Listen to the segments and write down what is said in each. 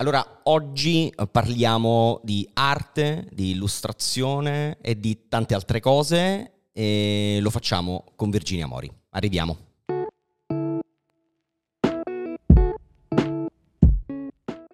Allora, oggi eh, parliamo di arte, di illustrazione e di tante altre cose e lo facciamo con Virginia Mori. Arriviamo.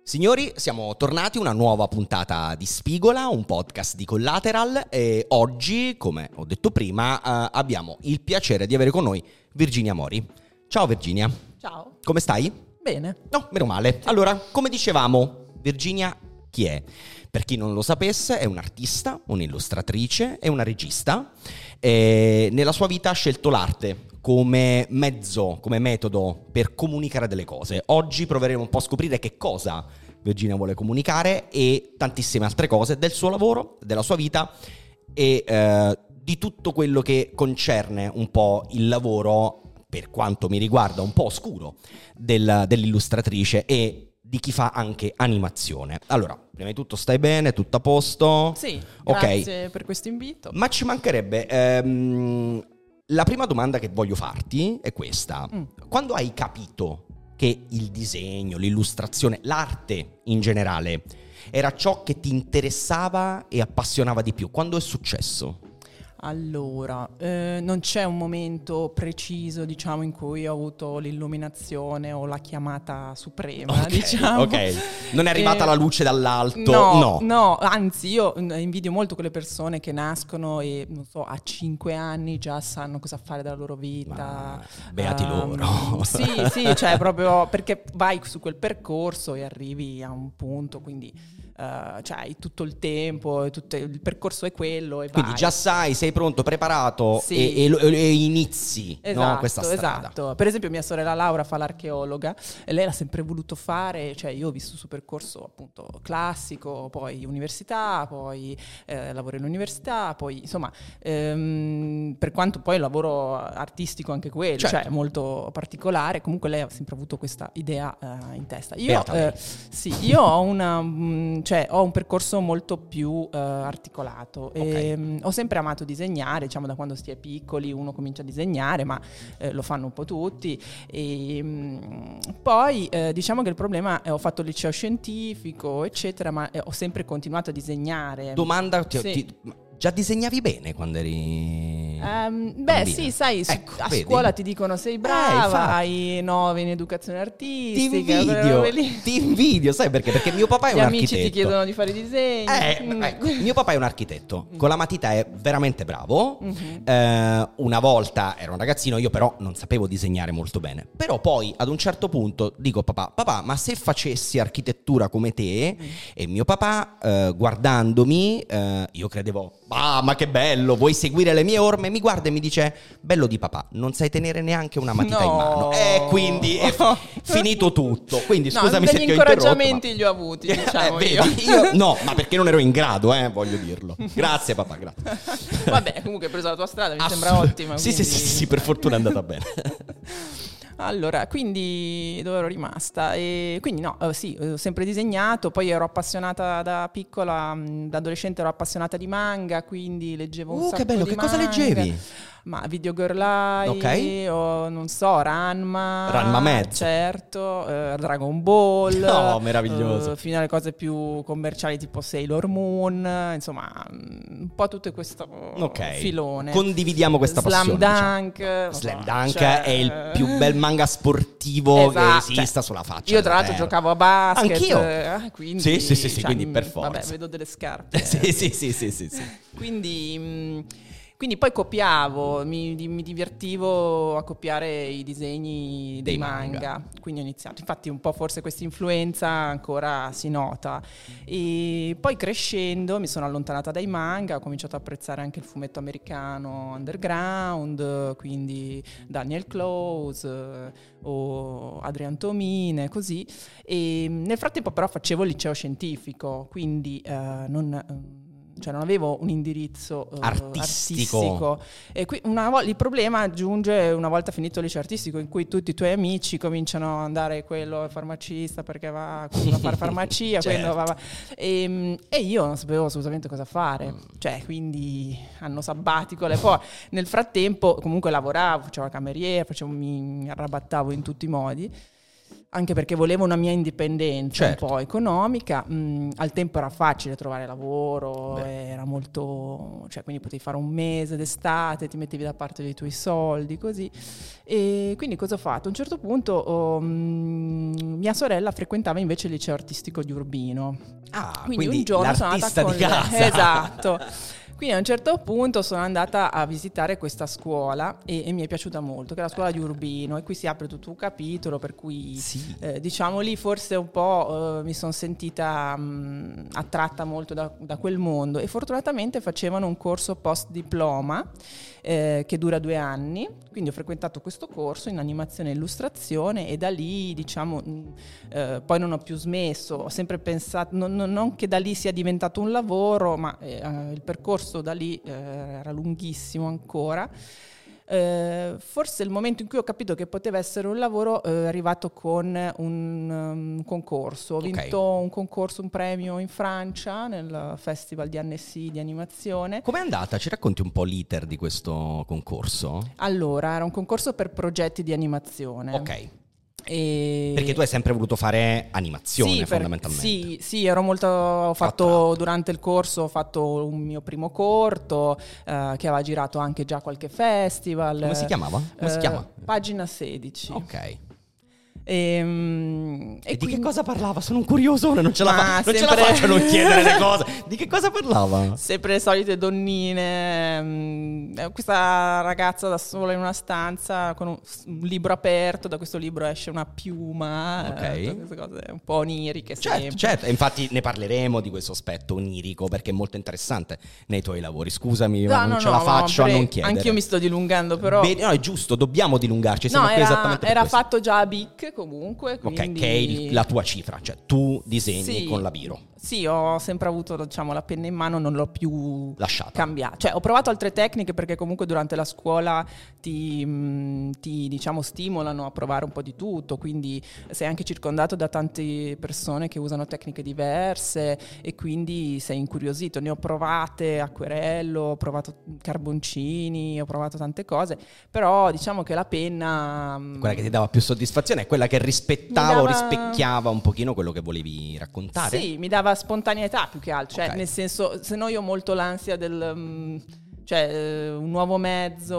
Signori, siamo tornati a una nuova puntata di Spigola, un podcast di Collateral e oggi, come ho detto prima, eh, abbiamo il piacere di avere con noi Virginia Mori. Ciao Virginia. Ciao. Come stai? Bene. No, meno male. Allora, come dicevamo, Virginia chi è? Per chi non lo sapesse, è un'artista, un'illustratrice e una regista. E nella sua vita ha scelto l'arte come mezzo, come metodo per comunicare delle cose. Oggi proveremo un po' a scoprire che cosa Virginia vuole comunicare e tantissime altre cose del suo lavoro, della sua vita e eh, di tutto quello che concerne un po' il lavoro per quanto mi riguarda, un po' oscuro del, dell'illustratrice e di chi fa anche animazione. Allora, prima di tutto stai bene, tutto a posto? Sì, grazie per questo invito. Ma ci mancherebbe... Ehm, la prima domanda che voglio farti è questa. Mm. Quando hai capito che il disegno, l'illustrazione, l'arte in generale era ciò che ti interessava e appassionava di più? Quando è successo? Allora, eh, non c'è un momento preciso, diciamo, in cui ho avuto l'illuminazione o la chiamata suprema, okay, diciamo. Ok, non è arrivata eh, la luce dall'alto, no, no. No, anzi, io invidio molto quelle persone che nascono e, non so, a cinque anni già sanno cosa fare della loro vita. Ma, beati um, loro. sì, sì, cioè proprio perché vai su quel percorso e arrivi a un punto, quindi uh, cioè hai tutto il tempo, tutto, il percorso è quello. E Quindi vai. già sai, sei pronto, preparato sì. e, e, e, inizi esatto, no, questa strada. Esatto. Per esempio, mia sorella Laura fa l'archeologa e lei l'ha sempre voluto fare. Cioè, io ho visto il suo percorso appunto classico, poi università, poi eh, lavoro in università, poi insomma, ehm, per quanto poi il lavoro artistico anche quello, certo. cioè molto particolare, comunque lei ha sempre avuto questa idea eh, in testa. Io, eh, sì, io ho una, mh, cioè ho un percorso molto più uh, articolato. Okay. E, um, ho sempre amato disegnare, diciamo da quando si è piccoli uno comincia a disegnare, ma eh, lo fanno un po' tutti. E, um, poi eh, diciamo che il problema è ho fatto il liceo scientifico, eccetera, ma eh, ho sempre continuato a disegnare. Domanda, ti, sì. ti, Già disegnavi bene quando eri. Um, beh, sì, sai, ecco, a vedi? scuola ti dicono sei brava, eh, hai nove in educazione artistica. Ti invidio, ti invidio, sai perché? Perché mio papà è Gli un architetto. amici ti chiedono di fare disegni. Eh, mm. ecco, mio papà è un architetto, con la matita è veramente bravo. Mm-hmm. Eh, una volta ero un ragazzino, io però non sapevo disegnare molto bene. Però poi ad un certo punto dico papà, papà, ma se facessi architettura come te? Mm. E mio papà, eh, guardandomi, eh, io credevo Ah, ma che bello, vuoi seguire le mie orme? Mi guarda e mi dice, bello di papà, non sai tenere neanche una matita no. in mano. E eh, quindi è finito tutto. Quindi no, scusami se ti ho incoraggiamenti ma... li ho avuti, diciamo eh, vedi, io. io. No, ma perché non ero in grado, eh, voglio dirlo. Grazie papà, grazie. Vabbè, comunque hai preso la tua strada, mi Assolut- sembra ottima. Sì, quindi... sì, sì, sì, per fortuna è andata bene. Allora, quindi dove ero rimasta? E quindi no, eh, sì, ho sempre disegnato, poi ero appassionata da piccola, mm, da adolescente ero appassionata di manga, quindi leggevo un uh, sacco che bello, che manga. cosa leggevi? Ma Video Girl okay. o non so, Ranma. Ranma Mezzo. Certo, eh, Dragon Ball. No, meraviglioso. Eh, fino alle cose più commerciali tipo Sailor Moon, insomma, mm, un po' tutto questo okay. filone. Condividiamo questa Slam passione. Dunk. Diciamo. Slam Dunk cioè... è il più bel manga sportivo esatto. che esista sulla faccia. Io tra l'altro terra. giocavo a basket. Anch'io. Eh, quindi, sì, sì, sì, sì cioè, quindi per forza. Vabbè, vedo delle scarpe. sì, sì, sì, sì, sì, sì. Quindi... Mh, quindi poi copiavo, mi, mi, divertivo a copiare i disegni dei, dei manga. manga. Quindi ho iniziato. Infatti un po' forse questa influenza ancora si nota. E poi crescendo mi sono allontanata dai manga, ho cominciato a apprezzare anche il fumetto americano underground, quindi Daniel Close eh, o Adrian Tomine, così. E nel frattempo però facevo il liceo scientifico, quindi eh, non cioè non avevo un indirizzo uh, artistico. artistico. E qui vo- il problema giunge una volta finito il liceo artistico in cui tutti i tuoi amici cominciano ad andare quello è farmacista perché va, a fare farmacia, certo. va, va. E, ehm, e, io non sapevo assolutamente cosa fare, mm. cioè quindi hanno sabbatico. Le poi nel frattempo comunque lavoravo, facevo la cameriera, facevo, mi, mi arrabattavo in tutti i modi. Anche perché volevo una mia indipendenza Certo. un po' economica. Mm, al tempo era facile trovare lavoro, Beh. era molto, cioè quindi potevi fare un mese d'estate, ti mettevi da parte dei tuoi soldi, così. E quindi cosa ho fatto? A un certo punto oh, mm, mia sorella frequentava invece il liceo artistico di Urbino. Ah, Quindi, un giorno sono andata con di casa. Esatto. Quindi a un certo punto sono andata a visitare questa scuola e, e mi è piaciuta molto, che è la scuola di Urbino e qui si apre tutto un capitolo per cui Sì. eh, diciamo lì forse un po' eh, mi sono sentita mh, attratta molto da, da quel mondo. E fortunatamente facevano un corso post diploma eh, che dura due anni, quindi ho frequentato questo corso in animazione e illustrazione e da lì diciamo mh, eh, poi non ho più smesso, ho sempre pensato, non, non- non che da lì sia diventato un lavoro, ma eh, eh, il percorso da lì eh, era lunghissimo ancora. Eh, forse il momento in cui ho capito che poteva essere un lavoro eh, è arrivato con un um, concorso. Ho vinto un concorso, un premio in Francia nel Festival di Annecy di animazione. Com'è andata? Ci racconti un po' l'iter di questo concorso? Allora, era un concorso per progetti di animazione. Ok. E- Perché tu hai sempre voluto fare animazione Sì, per- fondamentalmente. Sì, sì, ero molto. Ho fatto durante il corso ho fatto un mio primo corto eh, che aveva girato anche già qualche festival. Come si chiamava? Come si Eh, chiama? Pagina 16. Ok. Ehm, E, di quindi- che cosa parlava? Sono un curiosone, non ce la, Ma fa- non ce la sempre- faccio a non chiedere le cose. Di che cosa parlava? Sempre le solite donnine, mm, eh, questa ragazza da sola in una stanza con un, un libro aperto, da questo libro esce una piuma, eh, tutte queste cose un po' oniriche Certo, sempre. certo, e infatti ne parleremo di questo aspetto onirico perché è molto interessante nei tuoi lavori. Scusami, ma No, non no, ce la no, faccio a non chiedere. Anch'io mi sto dilungando, però... Bene, no, è giusto, dobbiamo dilungarci. Siamo No, era, era fatto già a BIC comunque. Ok, quindi- che è il- la tua cifra, cioè tu disegni Sì. con la biro. Sì, ho sempre avuto diciamo, la penna in mano, non l'ho più Lasciata. cambiata. Cioè, ho provato altre tecniche perché comunque durante la scuola ti, mh, ti, diciamo, stimolano a provare un po' di tutto, quindi sei anche circondato da tante persone che usano tecniche diverse e quindi sei incuriosito. Ne ho provate acquerello, ho provato carboncini, ho provato tante cose, però diciamo che la penna... mh, Quella che ti dava più soddisfazione è quella che rispettava o dava- rispecchiava un pochino quello che volevi raccontare. Sì, mi dava spontaneità più che altro, cioè Ok. nel senso, se no io ho molto l'ansia del... mm, cioè eh, un nuovo mezzo,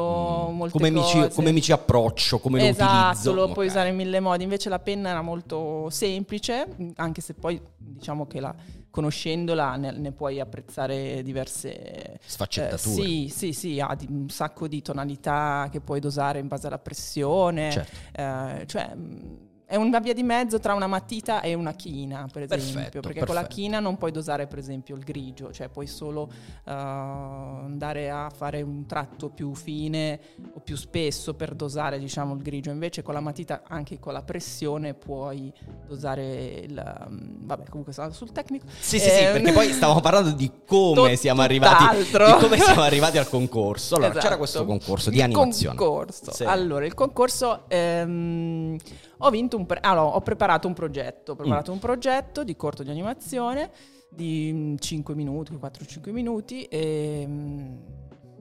molte come mi, ci, come mi ci approccio, come lo esatto, utilizzo. lo puoi Ok. usare in mille modi. Invece la penna era molto semplice, anche se poi diciamo che la, conoscendola ne, ne puoi apprezzare diverse Sfaccettature. eh, sì, sì, sì, ha di- un sacco di tonalità che puoi dosare in base alla pressione. Certo. Eh, cioè, mh, è una via di mezzo tra una matita e una china, per esempio. Perfetto, perché con la perfetto. china non puoi dosare, per esempio, il grigio, cioè puoi solo eh, andare a fare un tratto più fine o più spesso per dosare, diciamo, il grigio. Invece con la matita, anche con la pressione, puoi dosare il. mm, vabbè, comunque sono sul tecnico. Sì, sì, sì, Eh, perché poi stavamo parlando di come siamo arrivati di come siamo arrivati al concorso. Allora, Esatto. c'era questo concorso di Il animazione. Concorso. Sì. Allora, il concorso ehm, ho vinto un pre- allora, ho preparato un progetto, ho Mm. preparato un progetto di corto di animazione di 5 minuti, 4-5 minuti e mm,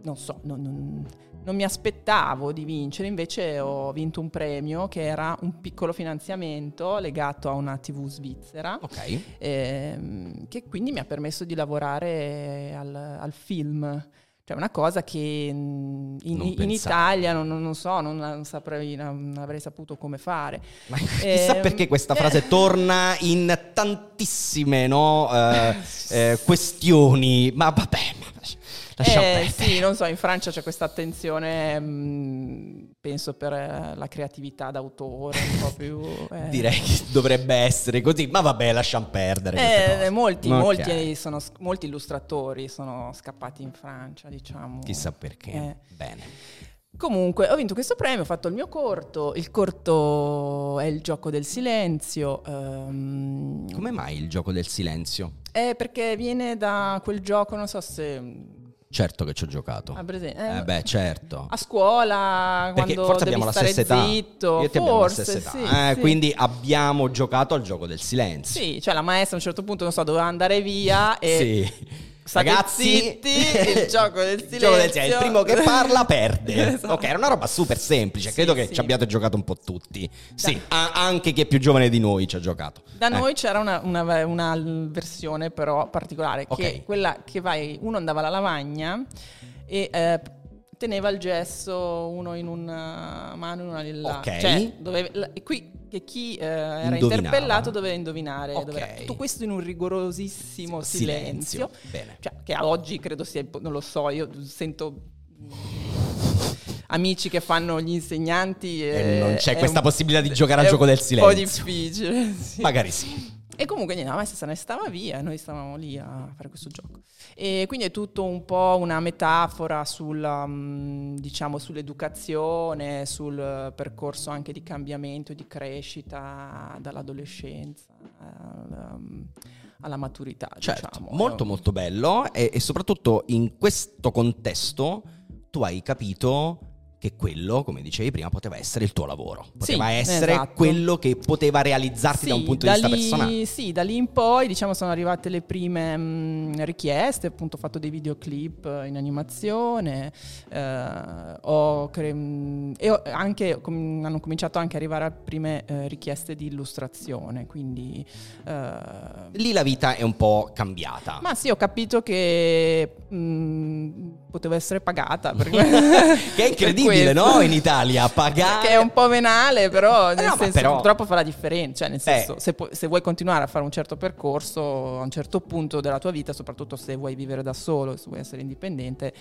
non so, non, non- non mi aspettavo di vincere, invece ho vinto un premio che era un piccolo finanziamento legato a una TV svizzera Ok. ehm, che quindi mi ha permesso di lavorare al, al film. Cioè una cosa che mm, in, in. Italia non, non- so, non, non saprei, non avrei saputo come fare. Ma chissà Ehm, perché questa eh. frase torna in tantissime no, eh, eh, questioni. Ma vabbè, ma Eh, sì, non so, in Francia c'è questa attenzione, mm, penso per eh, la creatività d'autore, un po' più... eh. Direi che dovrebbe essere così, ma vabbè, lasciamo perdere. Eh, molti, Ok. molti, sono, molti illustratori sono scappati in Francia, diciamo. Chissà perché. Eh. Bene. Comunque, ho vinto questo premio, ho fatto il mio corto. Il corto è il gioco del silenzio. ehm, Come mai il gioco del silenzio? È perché viene da quel gioco, non so se. Certo che ci ho giocato. Ah? Eh, Eh beh, certo. A scuola, Perché forse abbiamo la stessa età. zitto, Io e te abbiamo la forse, stessa età. sì, Eh, sì. Quindi abbiamo giocato al gioco del silenzio. Sì, cioè la maestra a un certo punto, non so, doveva andare via e Sì. State Ragazzi, zitti, il gioco del il gioco del silenzio. silenzio. Il primo che parla perde. Esatto. Ok, era una roba super semplice. Sì, Credo che sì. ci abbiate giocato un po' tutti. Sì, a- anche chi è più giovane di noi ci ha giocato. Da Eh. noi c'era una, una- una versione però particolare, Ok. che quella che vai, uno andava alla lavagna e eh, teneva il gesso uno in una mano e uno nell'altra. Ok. Cioè, doveva- la- qui che chi eh, era interpellato doveva indovinare. Ok. doveva- tutto questo in un rigorosissimo silenzio. Bene. Cioè, che oggi credo sia, non lo so, io sento amici che fanno gli insegnanti E non c'è è questa un- possibilità di giocare al gioco del Un po' silenzio. difficile. sì. Magari sì. E comunque niente, la maestra se ne stava via e noi stavamo lì a fare questo gioco. E quindi è tutto un po' una metafora sulla, mm, diciamo, sull'educazione, sul percorso anche di cambiamento di crescita dall'adolescenza alla, alla maturità. Certo, diciamo. molto molto bello e, e soprattutto in questo contesto tu hai capito che quello, come dicevi prima, poteva essere il tuo lavoro, poteva essere esatto. quello che poteva realizzarti da un punto di vista lì, personale. Sì, da lì in poi diciamo sono arrivate le prime mh, richieste, appunto ho fatto dei videoclip in animazione, eh, ho cre- e ho anche, com- hanno cominciato anche ad arrivare a prime eh, richieste di illustrazione, quindi... eh, Lì la vita è un po' cambiata. ma sì, ho capito che mh, potevo essere pagata. Che è incredibile, questo. no? In Italia, pagare. Che è un po' venale, però nel Eh no, ma senso però- purtroppo fa la differenza. Cioè, nel senso, Eh. se, pu- se vuoi continuare a fare un certo percorso a un certo punto della tua vita, soprattutto se vuoi vivere da solo, se vuoi essere indipendente,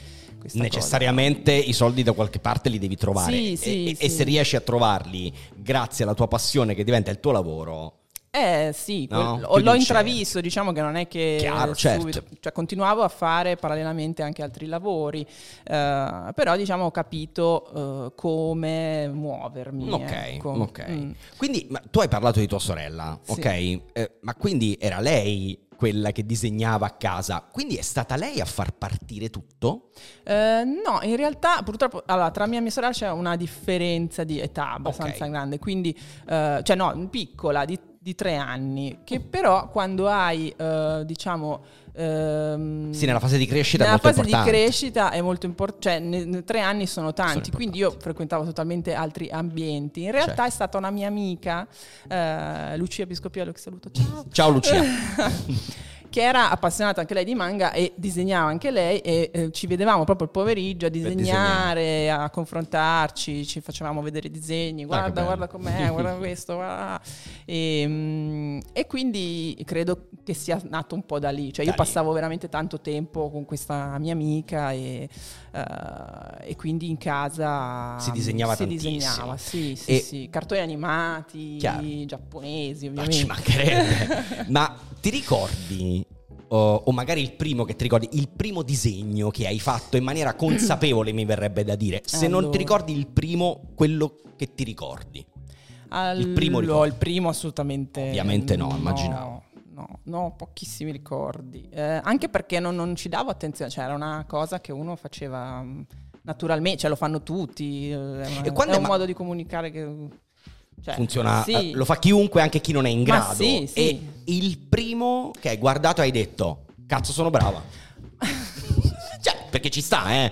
Necessariamente i soldi da qualche parte li devi trovare. Sì, E- sì, e, e sì. se riesci a trovarli grazie alla tua passione che diventa il tuo lavoro, cosa- Eh sì, No, quel- l'ho intravisto, diciamo che non è che Chiaro, certo. cioè continuavo a fare parallelamente anche altri lavori, eh, però diciamo ho capito eh, come muovermi. Ok, ecco. ok. Mm. Quindi ma tu hai parlato di tua sorella, Sì. ok? Eh, ma quindi era lei quella che disegnava a casa, quindi è stata lei a far partire tutto? Eh, no, in realtà purtroppo allora, tra mia e mia sorella c'è una differenza di età abbastanza Ok. grande, quindi, eh, cioè no, piccola, di, di tre anni, che però quando hai, eh, diciamo... ehm, Sì, nella fase di crescita è nella molto fase importante. di crescita è molto importante, cioè ne- ne- tre anni sono tanti, Sono quindi io frequentavo totalmente altri ambienti. In realtà Certo. è stata una mia amica, eh, Lucia Piscopiello, che saluto, ciao. Ciao Lucia. che era appassionata anche lei di manga e disegnava anche lei e eh, ci vedevamo proprio il pomeriggio a disegnare, a confrontarci, ci facevamo vedere i disegni, Ah, guarda, bello. guarda com'è, guarda questo, guarda. E, mm, e quindi credo che sia nato un po' da lì, cioè Da io lì. passavo veramente tanto tempo con questa mia amica e, eh, e quindi in casa Si disegnava si tantissimo. disegnava, sì, sì, E- sì, cartoni animati, Chiaro. giapponesi Ma ovviamente. ci mancherebbe. Ma ti ricordi, o, o magari il primo che ti ricordi, il primo disegno che hai fatto in maniera consapevole, mi verrebbe da dire. Se non ti Allora. ricordi il primo, quello che ti ricordi. Il primo Allora, ricordo. il primo assolutamente. Ovviamente no, immaginavo. No, no, pochissimi ricordi. Eh, anche perché non, non ci davo attenzione, cioè era una cosa che uno faceva mm, naturalmente, cioè lo fanno tutti. eh, È, una- E è un ma- modo di comunicare che. cioè, Funziona, sì. eh, lo fa chiunque, anche chi non è in grado. sì, sì. E il primo che hai guardato hai detto, cazzo sono brava. perché ci sta, eh.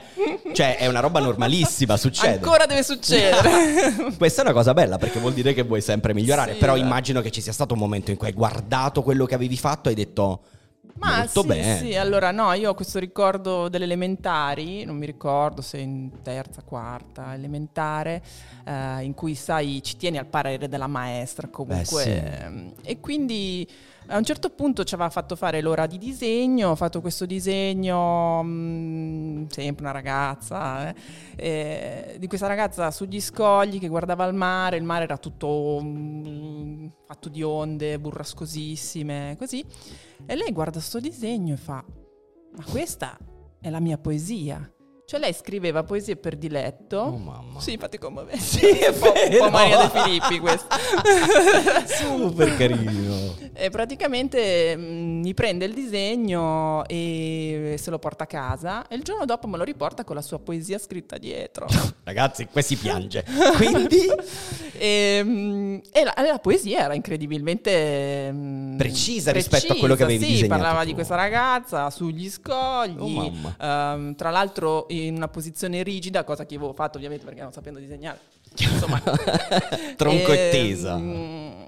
Cioè, è una roba normalissima, succede. Ancora deve succedere. Questa è una cosa bella perché vuol dire che vuoi sempre migliorare. Sì, Però immagino che ci sia stato un momento in cui hai guardato quello che avevi fatto e hai detto Ma molto sì, bene. sì, allora no, io ho questo ricordo delle elementari, non mi ricordo se in terza, quarta, elementare, eh, in cui sai, ci tieni al parere della maestra comunque. Beh, sì. E quindi a un certo punto ci aveva fatto fare l'ora di disegno, ho fatto questo disegno, mm, sempre una ragazza, eh, eh, di questa ragazza sugli scogli che guardava il mare, il mare era tutto mm, fatto di onde burrascosissime, così. E lei guarda sto disegno e fa: Ma questa è la mia poesia. Cioè lei scriveva poesie per diletto. Oh mamma. Sì, fate commuovere. Sì, è un, po', un po' Maria De Filippi questo. Super carino. E praticamente mh, mi prende il disegno e se lo porta a casa e il giorno dopo me lo riporta con la sua poesia scritta dietro. Ragazzi, qui si piange. Quindi e, mh, e la, la poesia era incredibilmente mh, Precisa rispetto a quello che avevi sì, disegnato parlava tu. di questa ragazza sugli scogli, Oh, mamma. ehm, tra l'altro in una posizione rigida, cosa che avevo fatto ovviamente perché non sapendo disegnare. Insomma, Tronco e Ehm, tesa.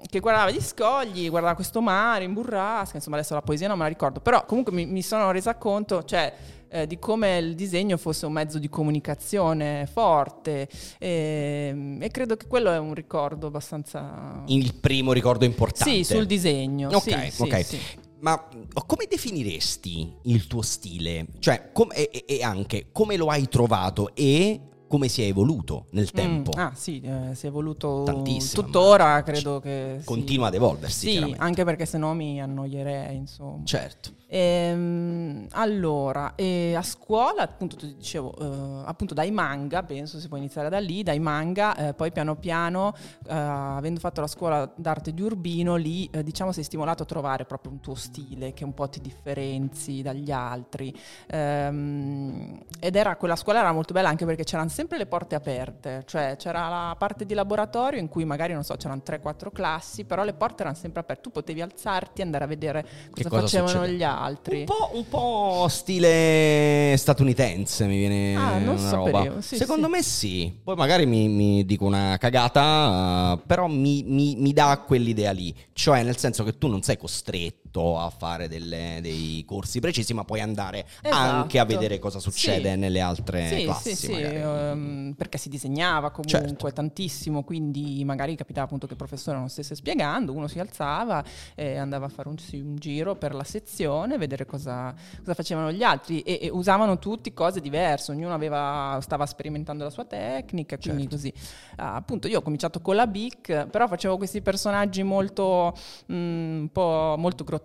Che guardava gli scogli, guardava questo mare in burrasca, insomma adesso la poesia non me la ricordo, però comunque mi, mi sono resa conto, cioè eh, di come il disegno fosse un mezzo di comunicazione forte e, e credo che quello è un ricordo abbastanza... Il primo ricordo importante. Sì, sul disegno. Ok, sì, sì, ok. sì. Ma come definiresti il tuo stile? Cioè, com- e, e- anche come lo hai trovato e come si è evoluto nel tempo? Mm, ah sì, eh, si è evoluto Tantissimo, tuttora, credo che... sì. Continua ad evolversi, Sì, anche perché se no mi annoierei, insomma. Certo. Ehm, allora, eh, a scuola, appunto, ti dicevo, eh, appunto dai manga, penso si può iniziare da lì, dai manga, eh, poi piano piano, eh, avendo fatto la scuola d'arte di Urbino, lì eh, diciamo sei stimolato a trovare proprio un tuo stile che un po' ti differenzi dagli altri. Ehm, ed era, quella scuola era molto bella anche perché c'erano sempre le porte aperte, cioè c'era la parte di laboratorio in cui magari, non so, c'erano 3-4 classi, però le porte erano sempre aperte, tu potevi alzarti e andare a vedere cosa, cosa facevano succede? gli altri. Un po', un po' stile statunitense mi viene Ah, non una roba. sì, Secondo sì. me sì. Poi magari mi, mi dico una cagata, eh, però mi, mi- mi dà quell'idea lì. Cioè, nel senso che tu non sei costretto a fare delle- dei corsi precisi, ma puoi andare anche a Esatto. vedere cosa succede Sì. nelle altre Sì, classi. sì, ehm, perché si disegnava comunque Certo. tantissimo, quindi magari capitava appunto che il professore non stesse spiegando, uno si alzava e andava a fare un, un giro per la sezione, vedere cosa, cosa facevano gli altri e, e usavano tutti cose diverse, ognuno aveva- stava sperimentando la sua tecnica, quindi Certo. così. Ah, appunto io ho cominciato con la BIC, però facevo questi personaggi molto, mm, un po' molto grotteschi,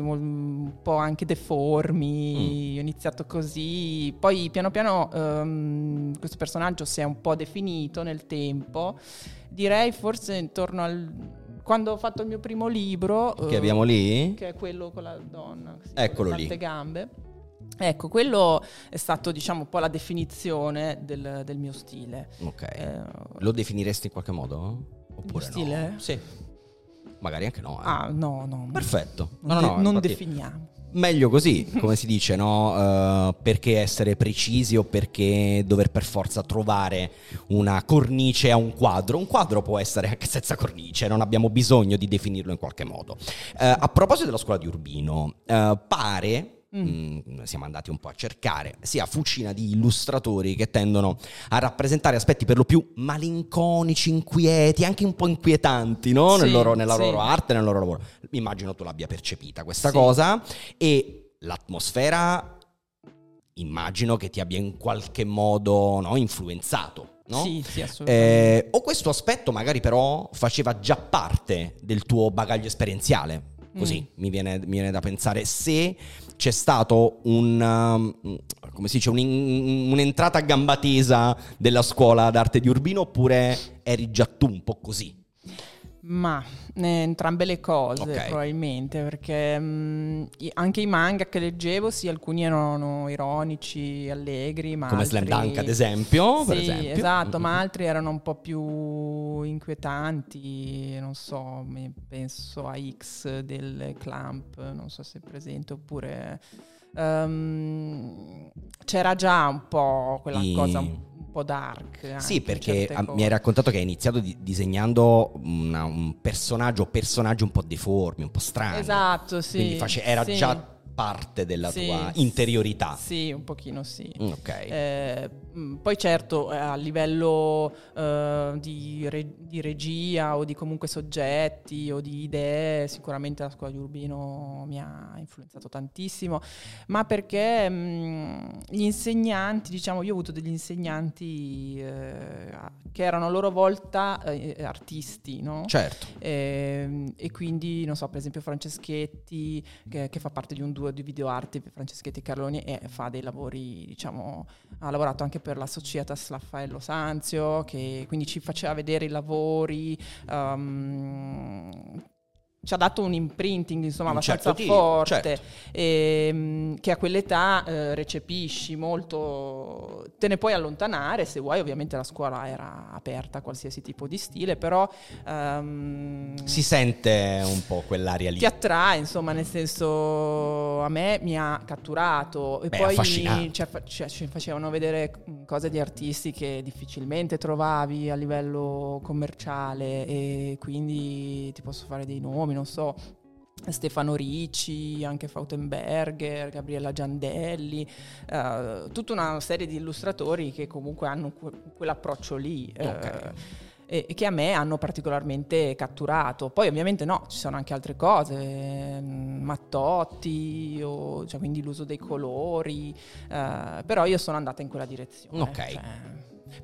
mol- un po' anche deformi, ho iniziato così, poi piano piano ehm, questo personaggio si è un po' definito nel tempo, direi forse intorno al... quando ho fatto il mio primo libro... Che eh, abbiamo lì? che è quello con la donna, sì, Eccolo con le lì. gambe. Ecco, quello è stato diciamo un po' la definizione del, del mio stile. Ok. Eh, Lo definiresti in qualche modo? Oppure Il stile? no? Sì. Magari anche no. eh. ah, no, no. Perfetto. Non, No, no, no, non infatti- definiamo. Meglio così, come si dice, no? Eh, perché essere precisi o perché dover per forza trovare una cornice a un quadro? Un quadro può essere anche senza cornice, non abbiamo bisogno di definirlo in qualche modo. Eh, a proposito della scuola di Urbino, eh, pare. Mm, siamo andati un po' a cercare sia fucina di illustratori che tendono a rappresentare aspetti per lo più malinconici, inquieti, anche un po' inquietanti no? Nel Sì, loro- nella sì. loro arte, nel loro lavoro. Immagino tu l'abbia percepita questa Sì. cosa e l'atmosfera immagino che ti abbia in qualche modo no, influenzato. No? Sì, sì, assolutamente. Eh, o questo aspetto magari però faceva già parte del tuo bagaglio esperienziale. Così Mm. mi, viene, mi viene da pensare se c'è stato un, um, come si dice, un un'entrata a gamba tesa della scuola d'arte di Urbino oppure eri già tu un po' così. Ma eh, entrambe le cose Ok. probabilmente, perché mh, i- anche i manga che leggevo, sì, alcuni erano ironici, allegri, ma Come altri... Slam Dunk ad esempio. Sì, esempio. esatto, ma Mhm. altri erano un po' più inquietanti, non so, penso a X del Clamp, non so se è presente, oppure ehm, c'era già un po' quella I- cosa po' dark. Sì, perché mi hai raccontato che hai iniziato di- disegnando una- un personaggio, personaggi un po' deformi, un po' strani. Esatto, sì. Quindi face- era sì. già parte della Sì, tua interiorità. Sì, un pochino sì. Mm. Eh, Mm, poi certo eh, a livello eh, di, re- di, regia o di comunque soggetti o di idee sicuramente la scuola di Urbino mi ha influenzato tantissimo, ma perché mh, mm, gli insegnanti, diciamo io ho avuto degli insegnanti eh, che erano a loro volta eh, artisti, no? Certo. E, ehm, e, quindi non so per esempio Franceschetti che, che fa parte di un duo di videoarte, Franceschetti Carloni e fa dei lavori diciamo ha lavorato anche per la Societas Raffaello Sanzio, che quindi ci faceva vedere i lavori. Um, ci ha dato un imprinting insomma abbastanza certo forte. certo. e, ehm, che a quell'età eh, recepisci molto te ne puoi allontanare se vuoi ovviamente la scuola era aperta a qualsiasi tipo di stile però um, si sente un po' quell'aria lì. ti attrae insomma nel senso a me mi ha catturato. E Beh, poi ci, ci, facevano vedere cose di artisti che difficilmente trovavi a livello commerciale e quindi ti posso fare dei nomi, non so, Stefano Ricci, anche Fautenberger, Gabriella Giandelli, uh, tutta una serie di illustratori che comunque hanno que- quell'approccio lì. Eh, okay. e, che a me hanno particolarmente catturato. Poi ovviamente no, ci sono anche altre cose, mm, Mattotti, o, cioè quindi l'uso dei colori, uh, però io sono andata in quella direzione. Ok. Cioè,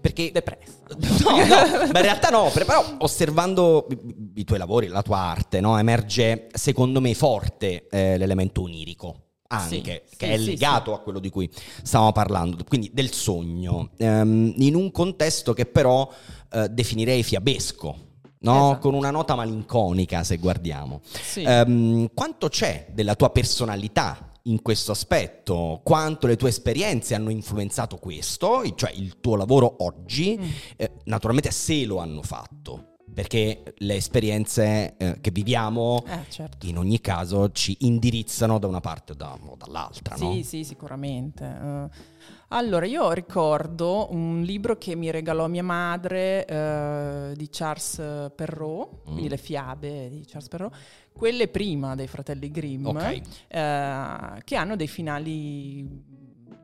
perché depressa. No, no, ma in realtà no, però osservando i tuoi lavori, la tua arte, no, emerge secondo me forte eh, l'elemento onirico. Anche, sì, che sì, è sì, legato a quello di cui stavamo parlando, quindi del sogno, ehm, in un contesto che però eh, definirei fiabesco, no? Esatto. con una nota malinconica se guardiamo. Sì. Um, quanto c'è della tua personalità in questo aspetto, quanto le tue esperienze hanno influenzato questo, cioè il tuo lavoro oggi, mm. eh, naturalmente se lo hanno fatto. Perché le esperienze eh, che viviamo eh, certo. in ogni caso ci indirizzano da una parte o, da, o dall'altra. Sì, no? sì, sicuramente. Uh, allora, io ricordo un libro che mi regalò mia madre uh, di Charles Perrault, mm. quindi le fiabe di Charles Perrault, quelle prima dei fratelli Grimm, okay. uh, che hanno dei finali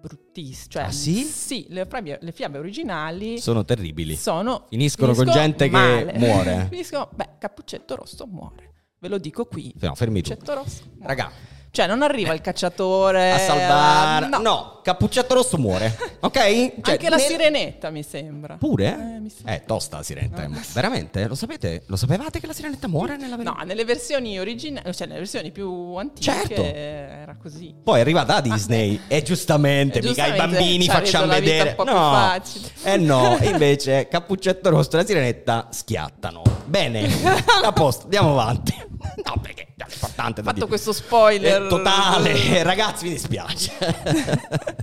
bruttissimi. Cioè, ah, sì? Sì, le fiabe, le fiabe, originali sono terribili. Sono, finiscono, finiscono con gente male. che muore. finiscono, beh, Cappuccetto Rosso muore. Ve lo dico qui. No, fermi tu. Cappuccetto Rosso. Muore. Raga, cioè, non arriva il cacciatore a salvare. No. no, Cappuccetto Rosso muore. Ok? Cioè, Anche la nel... sirenetta mi sembra. Pure? Eh, mi sembra. eh tosta la sirenetta. No. Veramente? Lo sapete? Lo sapevate che la sirenetta muore nella? No, nelle versioni originali, cioè nelle versioni più antiche certo. era così. Poi è arrivata a Disney ah, e giustamente, mica i bambini facciamo vedere. no. Eh no, invece Cappuccetto Rosso e la sirenetta schiattano. Bene, a posto, andiamo avanti. No, perché è importante. Fatto questo spoiler. Eh, totale, ragazzi, mi dispiace.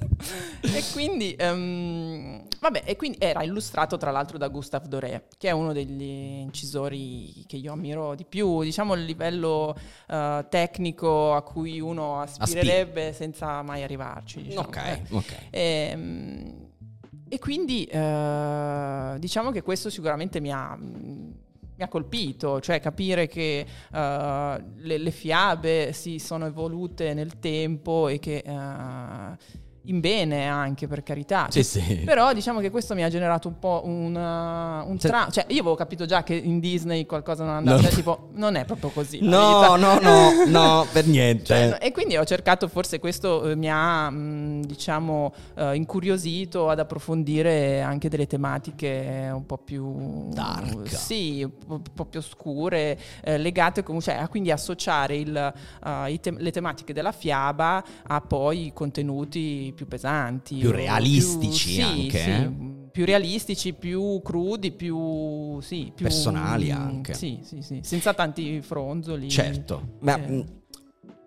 e quindi, um, vabbè, e quindi era illustrato tra l'altro da Gustave Doré, che è uno degli incisori che io ammiro di più, diciamo il livello uh, tecnico a cui uno aspirerebbe Aspi- senza mai arrivarci. Diciamo. Ok, eh. ok. E, um, e quindi uh, diciamo che questo sicuramente mi ha mi ha colpito, cioè capire che uh, le, le, fiabe si sono evolute nel tempo e che uh, in bene anche per carità. Sì, sì. Però diciamo che questo mi ha generato un po' un, uh, un tra- cioè io avevo capito già che in Disney qualcosa non andava, no. cioè, tipo non è proprio così. No, no, no, no, per niente. Cioè, e quindi ho cercato, forse questo eh, mi ha mh, diciamo uh, incuriosito ad approfondire anche delle tematiche un po' più dark. Sì, un po' più oscure, eh, legate comunque, cioè, a quindi associare il, uh, te- le tematiche della fiaba a poi contenuti più pesanti. Più realistici più, anche. Sì, eh? più realistici, più crudi, più, sì, più personali anche. Sì, sì, sì, senza tanti fronzoli. Certo, ma eh.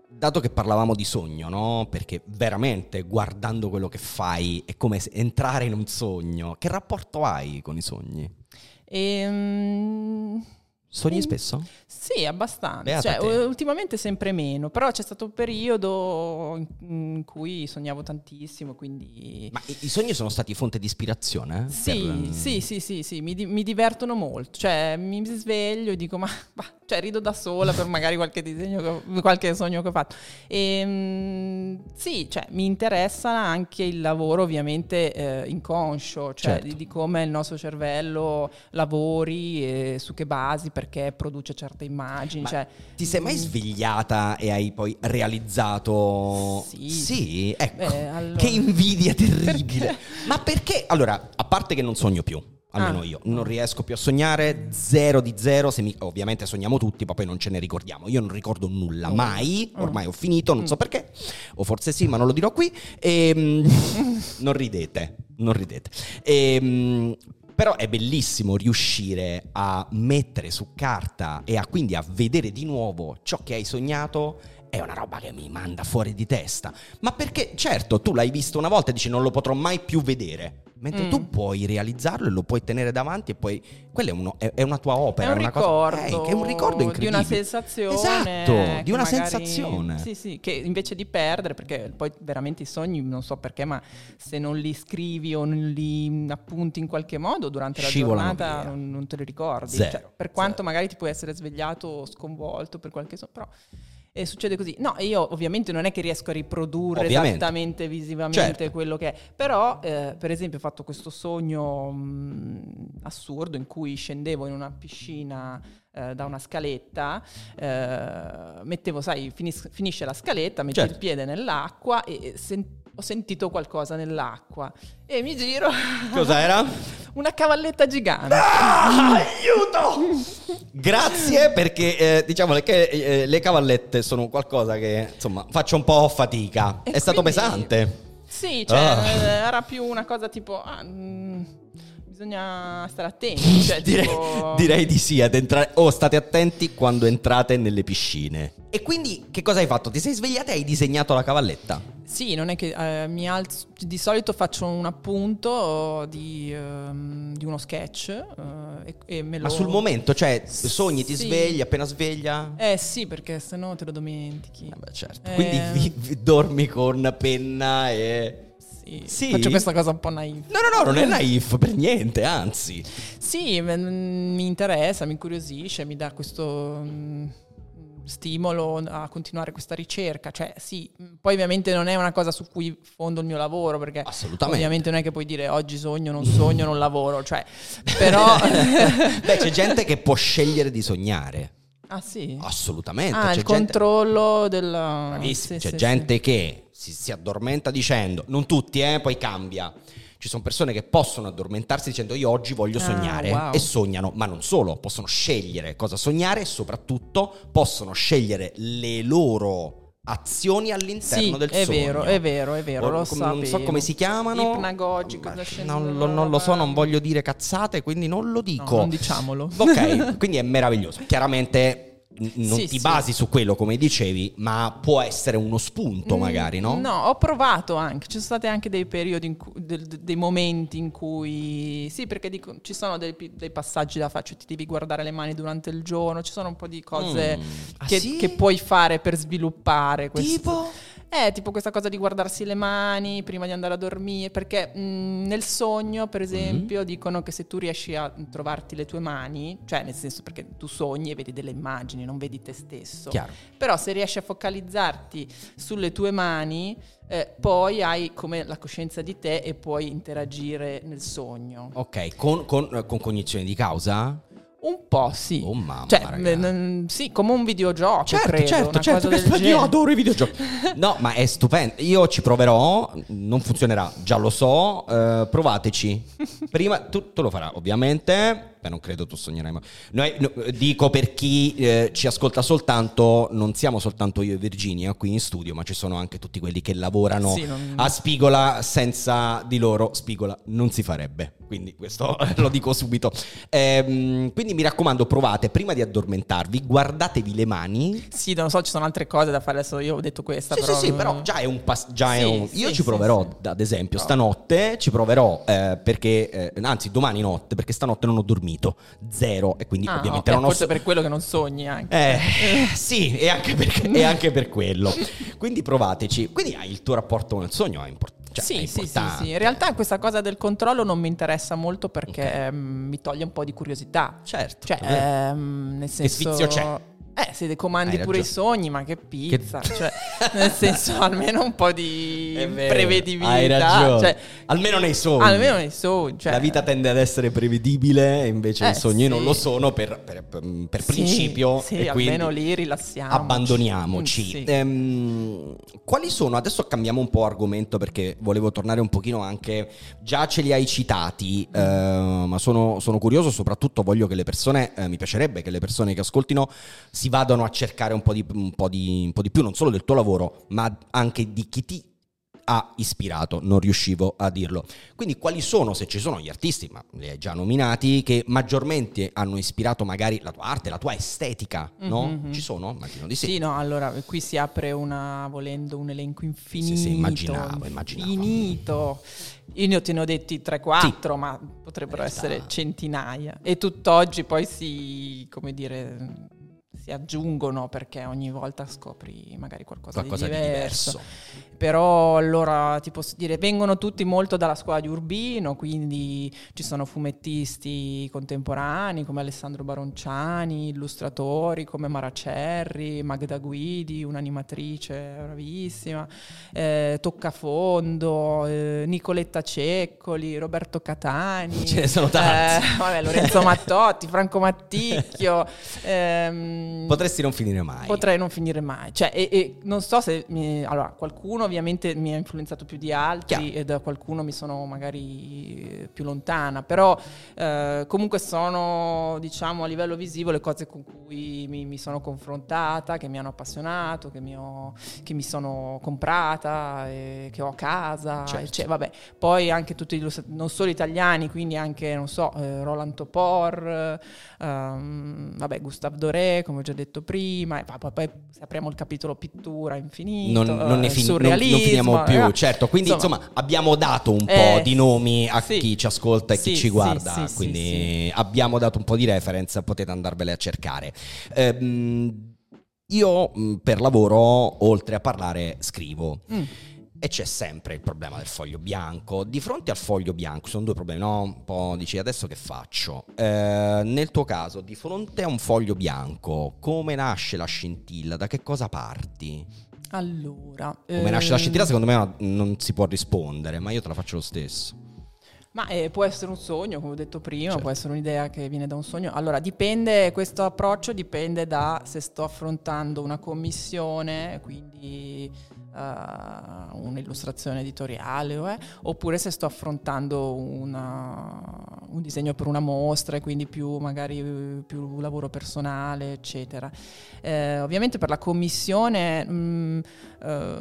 dato che parlavamo di sogno, no? Perché veramente guardando quello che fai è come entrare in un sogno. Che rapporto hai con i sogni? Ehm Sogni spesso? Sì, abbastanza. Cioè, ultimamente sempre meno, però c'è stato un periodo in cui sognavo tantissimo, quindi... Ma i, sogni sono stati fonte di ispirazione? Sì, per... sì, sì, sì, sì, mi, di- mi divertono molto. Cioè, mi sveglio e dico, ma, ma cioè rido da sola per magari qualche disegno, che, qualche sogno che ho fatto. E, ehm, sì, cioè, mi interessa anche il lavoro ovviamente eh, inconscio, cioè certo. di, di, come il nostro cervello lavori su che basi, perché produce certe immagini. Cioè, ti sei mai mm. svegliata e hai poi realizzato... Sì. Sì, ecco. Beh, allora... Che invidia terribile. Perché? Ma perché? Allora, a parte che non sogno più almeno ah. io. Non riesco più a sognare, zero di zero, mi, ovviamente sogniamo tutti, ma poi non ce ne ricordiamo. Io non ricordo nulla, mm. mai, mm. ormai ho finito, non mm. so perché, o forse sì, ma non lo dirò qui. E, ehm, non ridete, non ridete. E, ehm, però è bellissimo riuscire a mettere su carta e a quindi a vedere di nuovo ciò che hai sognato è una roba che mi manda fuori di testa. Ma perché, certo, tu l'hai visto una volta e dici non lo potrò mai più vedere. Mentre mm. tu puoi realizzarlo e lo puoi tenere davanti e poi quella è, uno, è, è una tua opera, è un, ricordo, cosa, eh, è un ricordo incredibile. Di una sensazione. Esatto, di una magari, sensazione. Sì, sì, che invece di perdere, perché poi veramente i sogni, non so perché, ma se non li scrivi o non li appunti in qualche modo durante la Scivolano giornata non, non, te li ricordi. Cioè, per quanto zero. magari ti puoi essere svegliato sconvolto per qualche sogno, però e succede così. No, io ovviamente non è che riesco a riprodurre ovviamente. esattamente visivamente certo. quello che è, però eh, per esempio ho fatto questo sogno mh, assurdo in cui scendevo in una piscina eh, da una scaletta, eh, mettevo, sai, finis- finisce la scaletta, metto certo. il piede nell'acqua e sentivo ho sentito qualcosa nell'acqua e mi giro. Cos'era? Una cavalletta gigante. Ah, aiuto! Grazie perché eh, diciamo che eh, le cavallette sono qualcosa che insomma faccio un po' fatica. E È quindi, stato pesante. Sì, cioè, ah. era più una cosa tipo... Ah, mm, bisogna stare attenti. Cioè, direi, tipo... direi, di sì, ad entrare. O oh, state attenti quando entrate nelle piscine. E quindi che cosa hai fatto? Ti sei svegliata e hai disegnato la cavalletta? Sì, non è che eh, mi alzo. Di solito faccio un appunto di, um, di uno sketch uh, e, e, me lo. Ma sul momento, cioè sogni, ti svegli appena sveglia? Eh sì, perché sennò te lo dimentichi. Eh beh, certo. Eh... Quindi vi, vi dormi con penna e. Sì. Faccio questa cosa un po' naif. No, no, no, non è naif per niente, anzi. Sì, mi interessa, mi incuriosisce, mi dà questo mm, stimolo a continuare questa ricerca. Cioè, sì, poi ovviamente non è una cosa su cui fondo il mio lavoro, perché ovviamente non è che puoi dire oggi sogno, non sogno, non lavoro, cioè, però... Beh, c'è gente che può scegliere di sognare. Ah sì? Assolutamente. Ah, c'è il gente... controllo del... Bravissimo, sì, c'è sì, gente sì. che si, si addormenta dicendo, non tutti, eh, poi cambia. Ci sono persone che possono addormentarsi dicendo io oggi voglio ah, sognare wow. e sognano, ma non solo, possono scegliere cosa sognare e soprattutto possono scegliere le loro azioni all'interno sì, del è sogno. Vero, è vero, è vero, lo com- Non so come si chiamano. Ipnagogico. Non, lo, non lo so, non voglio dire cazzate, quindi non lo dico. No, non diciamolo. Ok, quindi è meraviglioso. Chiaramente non sì, ti basi su quello come dicevi, ma può essere uno spunto mm, magari, no? No, ho provato anche, ci sono stati anche dei periodi, cui, de, de, dei momenti in cui, sì perché dico, ci sono dei, dei, passaggi da fare, cioè ti devi guardare le mani durante il giorno, ci sono un po' di cose mm. che, ah, sì? che, puoi fare per sviluppare. Questo. Tipo? Eh, tipo questa cosa di guardarsi le mani prima di andare a dormire, perché mh, nel sogno, per esempio, mm-hmm. dicono che se tu riesci a trovarti le tue mani, cioè nel senso perché tu sogni e vedi delle immagini, non vedi te stesso. Chiaro. Però se riesci a focalizzarti sulle tue mani, eh, poi hai come la coscienza di te e puoi interagire nel sogno. Ok, con, con, con cognizione di causa? Un po' sì. Oh mamma, cioè, n- sì, come un videogioco, certo, credo, certo, certo, che io adoro i videogiochi. no, ma è stupendo. Io ci proverò, non funzionerà, già lo so, uh, provateci. Prima tu, tu lo farai, ovviamente. Beh, non credo tu sognerai mai. Noi, no, dico per chi eh, ci ascolta soltanto, non siamo soltanto io e Virginia qui in studio, ma ci sono anche tutti quelli che lavorano sì, non... a Spigola. Senza di loro Spigola non si farebbe. Quindi questo lo dico subito. Ehm, quindi mi raccomando, provate prima di addormentarvi, guardatevi le mani. Sì, non so, ci sono altre cose da fare. Adesso io ho detto questa. Sì, però... sì, sì, però già è un passo. Sì, un... Io sì, ci proverò, ad esempio, stanotte ci proverò eh, perché, eh, anzi, domani notte, perché stanotte non ho dormito dormito, zero, e quindi ah, ovviamente okay, non ho... Forse per quello che non sogni anche. Eh, sì, e anche, perché, e anche per quello. Quindi provateci. Quindi hai il tuo rapporto con il sogno, è importante Cioè, sì, sì, sì, sì. In realtà questa cosa del controllo non mi interessa molto perché ehm, mi toglie un po' di curiosità. Certo. Cioè, eh. ehm, nel senso... sfizio c'è? Eh, se comandi pure i sogni, ma che pizza. Che- Cioè, nel senso, almeno un po' di prevedibilità. Hai ragione. Cioè, almeno nei sogni. almeno nei sogni. Cioè, La vita tende ad essere prevedibile invece Eh, i sogni sì. non lo sono per, per- per sì, principio. Sì, almeno lì rilassiamo. abbandoniamoci. Sì. Ehm, quali sono? Adesso cambiamo un po' argomento perché volevo tornare un pochino anche. Già ce li hai citati, eh, ma sono, sono curioso. Soprattutto voglio che le persone. eh, mi piacerebbe che le persone che ascoltino si vadano a cercare un po, di, un, po di, un po' di più, non solo del tuo lavoro, ma anche di chi ti ha ispirato, non riuscivo a dirlo. Quindi quali sono, se ci sono gli artisti, ma li hai già nominati, che maggiormente hanno ispirato magari la tua arte, la tua estetica, no? Mhm. Ci sono? Immagino di sì. Sì, no, allora qui si apre una, volendo un elenco infinito. Sì, sì, immaginavo, immaginavo. Infinito. Io ne ho, te ne ho detti 3-4, ma potrebbero Eh, essere centinaia. E tutt'oggi poi si, come dire, si aggiungono perché ogni volta scopri magari qualcosa, Qualcosa di di diverso. diverso. Però allora ti posso dire, vengono tutti molto dalla scuola di Urbino, quindi ci sono fumettisti contemporanei come Alessandro Baronciani, illustratori come Mara Cerri, Magda Guidi, un'animatrice bravissima, eh, Toccafondo, eh, Nicoletta Ceccoli, Roberto Catani. Ce ne sono tanti. eh, vabbè, Lorenzo Mattotti, Franco Matticchio. ehm, Potresti non finire mai. Potrei non finire mai. Cioè, e, e non so se. mi- allora, qualcuno ovviamente mi ha influenzato più di altri e da qualcuno mi sono magari eh, più lontana. Però eh, comunque sono, diciamo, a livello visivo le cose con cui mi, mi sono confrontata, che mi hanno appassionato, che mi, ho- che mi sono comprata, che ho a casa. Certo. cioè, vabbè. Poi anche tutti, non solo italiani, quindi anche, non so, eh, Roland Topor, ehm, vabbè, Gustave Doré, come ho già detto prima, e poi, poi- se apriamo il capitolo pittura infinito, Non, non ne eh, fin- non- non finiamo più, eh, certo. Quindi, insomma, abbiamo dato un po' Eh, di nomi a sì. chi ci ascolta e chi Sì, ci sì, guarda. sì, quindi abbiamo dato un po' di reference, potete andarvele a cercare. Ehm, io mh, per lavoro, oltre a parlare, scrivo. Mm. E c'è sempre il problema del foglio bianco. Di fronte al foglio bianco sono due problemi, no? Un po' dici adesso che faccio? Eh, nel tuo caso, di fronte a un foglio bianco, come nasce la scintilla? Da che cosa parti? Allora, Come nasce la ehm, scintilla, secondo me no- non si può rispondere, ma io te la faccio lo stesso. Ma eh, può essere un sogno, come ho detto prima, Certo. può essere un'idea che viene da un sogno. Allora, dipende, questo approccio dipende da se sto affrontando una commissione, quindi eh, un'illustrazione editoriale, è, oppure se sto affrontando una- un disegno per una mostra e quindi più magari più lavoro personale, eccetera. Eh, ovviamente per la commissione mh, eh,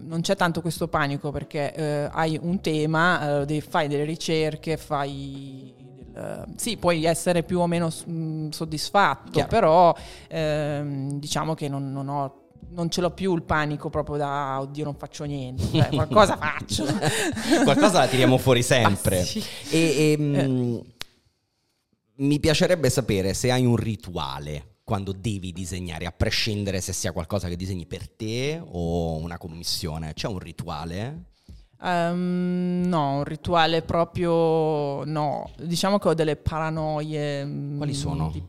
non c'è tanto questo panico perché eh, hai un tema, eh, devi- fai delle ricerche, fai... del- sì, puoi essere più o meno mh, soddisfatto, Chiaro. però ehm, diciamo che non, non ho non ce l'ho più il panico proprio da oddio non faccio niente, Cioè, qualcosa faccio. Qualcosa la tiriamo fuori sempre. Ah, sì. E, e, mm, mi piacerebbe sapere se hai un rituale quando devi disegnare, a prescindere se sia qualcosa che disegni per te o una commissione. C'è un rituale? Ehm, no, un rituale proprio no. Diciamo che ho delle paranoie. mm, Quali sono? di-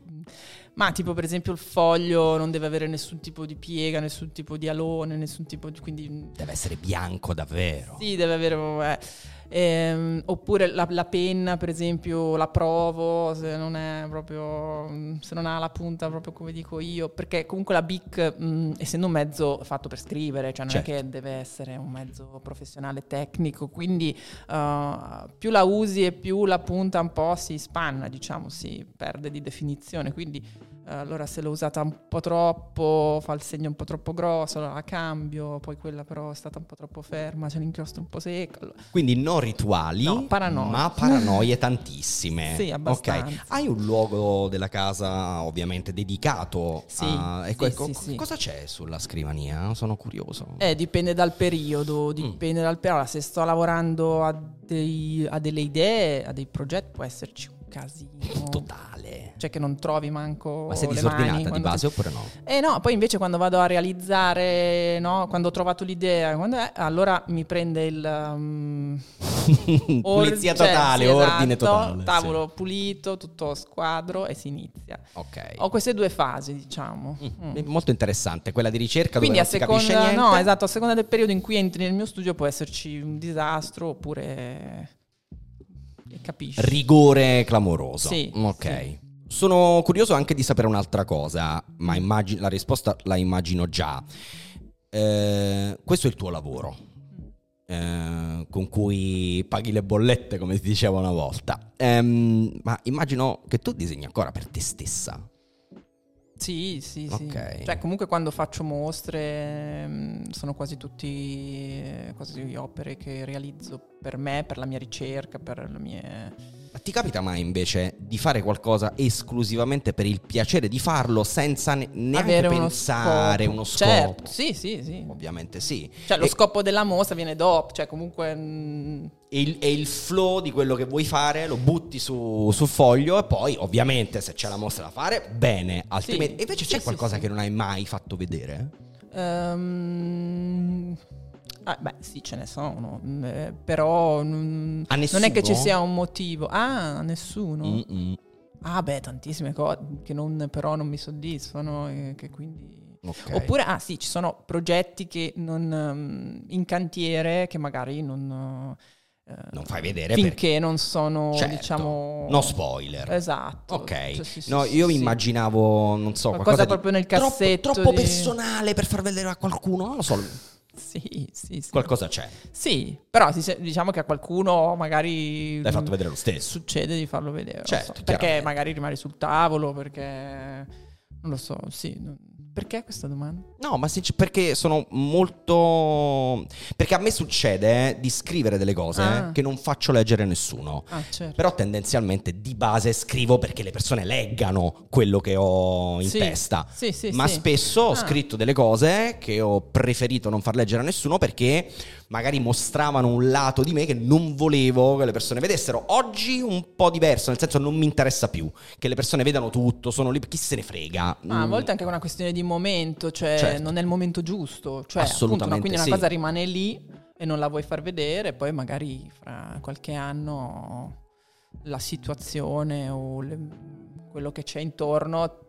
ma tipo per esempio il foglio non deve avere nessun tipo di piega, nessun tipo di alone, nessun tipo di... quindi Deve essere bianco davvero. sì, deve avere... eh. Ehm, oppure la, la penna, per esempio, la provo se non è proprio. se non ha la punta proprio come dico io. Perché comunque la BIC, mh, essendo un mezzo fatto per scrivere, cioè non Certo. è che deve essere un mezzo professionale tecnico, quindi eh, più la usi e più la punta un po' si spanna, diciamo, si perde di definizione. Quindi allora se l'ho usata un po' troppo, fa il segno un po' troppo grosso, allora la cambio, poi quella però è stata un po' troppo ferma, c'è l'inchiostro un po' secco. allora- Quindi non rituali, No, paranoie. ma paranoie tantissime. Sì, abbastanza. Ok. Hai un luogo della casa ovviamente dedicato Sì, a... sì, ecco, ecco, sì, sì. Cosa c'è sulla scrivania? Sono curioso. Eh, dipende dal Mm. periodo, dipende dal periodo. Se sto lavorando a, dei- a delle idee, a dei progetti, può esserci casino. Totale. Cioè che non trovi manco Ma sei disordinata di base ti- oppure no? Eh no, poi invece quando vado a realizzare, no, quando ho trovato l'idea, quando è, allora mi prende il... um, or- Pulizia cioè, totale, sì, ordine esatto, totale. Tavolo pulito, tutto squadro e si inizia. sì. Ok. Ho queste due fasi, diciamo. Mm, Mm. Molto interessante, quella di ricerca Quindi dove a non seconda, niente. no, esatto, a seconda del periodo in cui entri nel mio studio può esserci un disastro oppure capisci. Rigore clamoroso. Sì, Ok. sì. Sono curioso anche di sapere un'altra cosa, ma immagi- la risposta la immagino già. Eh, questo è il tuo lavoro, eh, con cui paghi le bollette, come si diceva una volta. Ehm, ma immagino che tu disegni ancora per te stessa. Sì, sì, sì. Ok. Cioè, comunque quando faccio mostre mm, sono quasi tutti eh, quasi opere che realizzo per me, per la mia ricerca, per le mie... Ma ti capita mai invece di fare qualcosa esclusivamente per il piacere di farlo senza ne- neanche avere uno pensare scopo. uno scopo? Certo, sì, sì, sì. Ovviamente sì. Cioè, lo E- scopo della mostra viene dopo, cioè comunque... mm, e il, e il flow di quello che vuoi fare lo butti su, sul foglio e poi ovviamente se c'è la mostra da fare bene altrimenti Sì. e invece c'è Sì, qualcosa sì. che non hai mai fatto vedere ehm, ah, beh, sì, ce ne sono, mm, eh, però mm, A non è che ci sia un motivo. Ah, nessuno. Mm-mm. Ah, beh, tantissime cose che non, però non mi soddisfano e che quindi... Ok. Oppure, ah sì, ci sono progetti che non, ehm, in cantiere che magari non... eh, non fai vedere finché non sono, perché diciamo... no spoiler Esatto. Ok, Cioè, sì, sì, no, io sì. immaginavo, non so, Qualcosa qualcosa proprio nel troppo- cassetto troppo, di- personale per far vedere a qualcuno, non lo so, Sì, sì, sì. qualcosa c'è. Sì, però diciamo che a qualcuno magari... L'hai fatto vedere lo stesso. Succede di farlo vedere. Certo, so. perché magari rimane sul tavolo, perché... Non lo so, sì. Perché questa domanda? No, ma sincer- perché sono molto... Perché a me succede eh, di scrivere delle cose Ah. che non faccio leggere a nessuno. Ah, certo. Però tendenzialmente di base scrivo perché le persone leggano quello che ho in Sì, testa. Sì, sì, Ma spesso ho Ah. scritto delle cose che ho preferito non far leggere a nessuno perché magari mostravano un lato di me che non volevo che le persone vedessero. Oggi un po' diverso, nel senso non mi interessa più che le persone vedano tutto, sono lì, chi se ne frega. Ma a Mm. volte è anche una questione di momento, cioè Certo. non è il momento giusto. Cioè, appunto, no, Assolutamente quindi una sì. cosa rimane lì e non la vuoi far vedere, poi magari fra qualche anno la situazione o le- quello che c'è intorno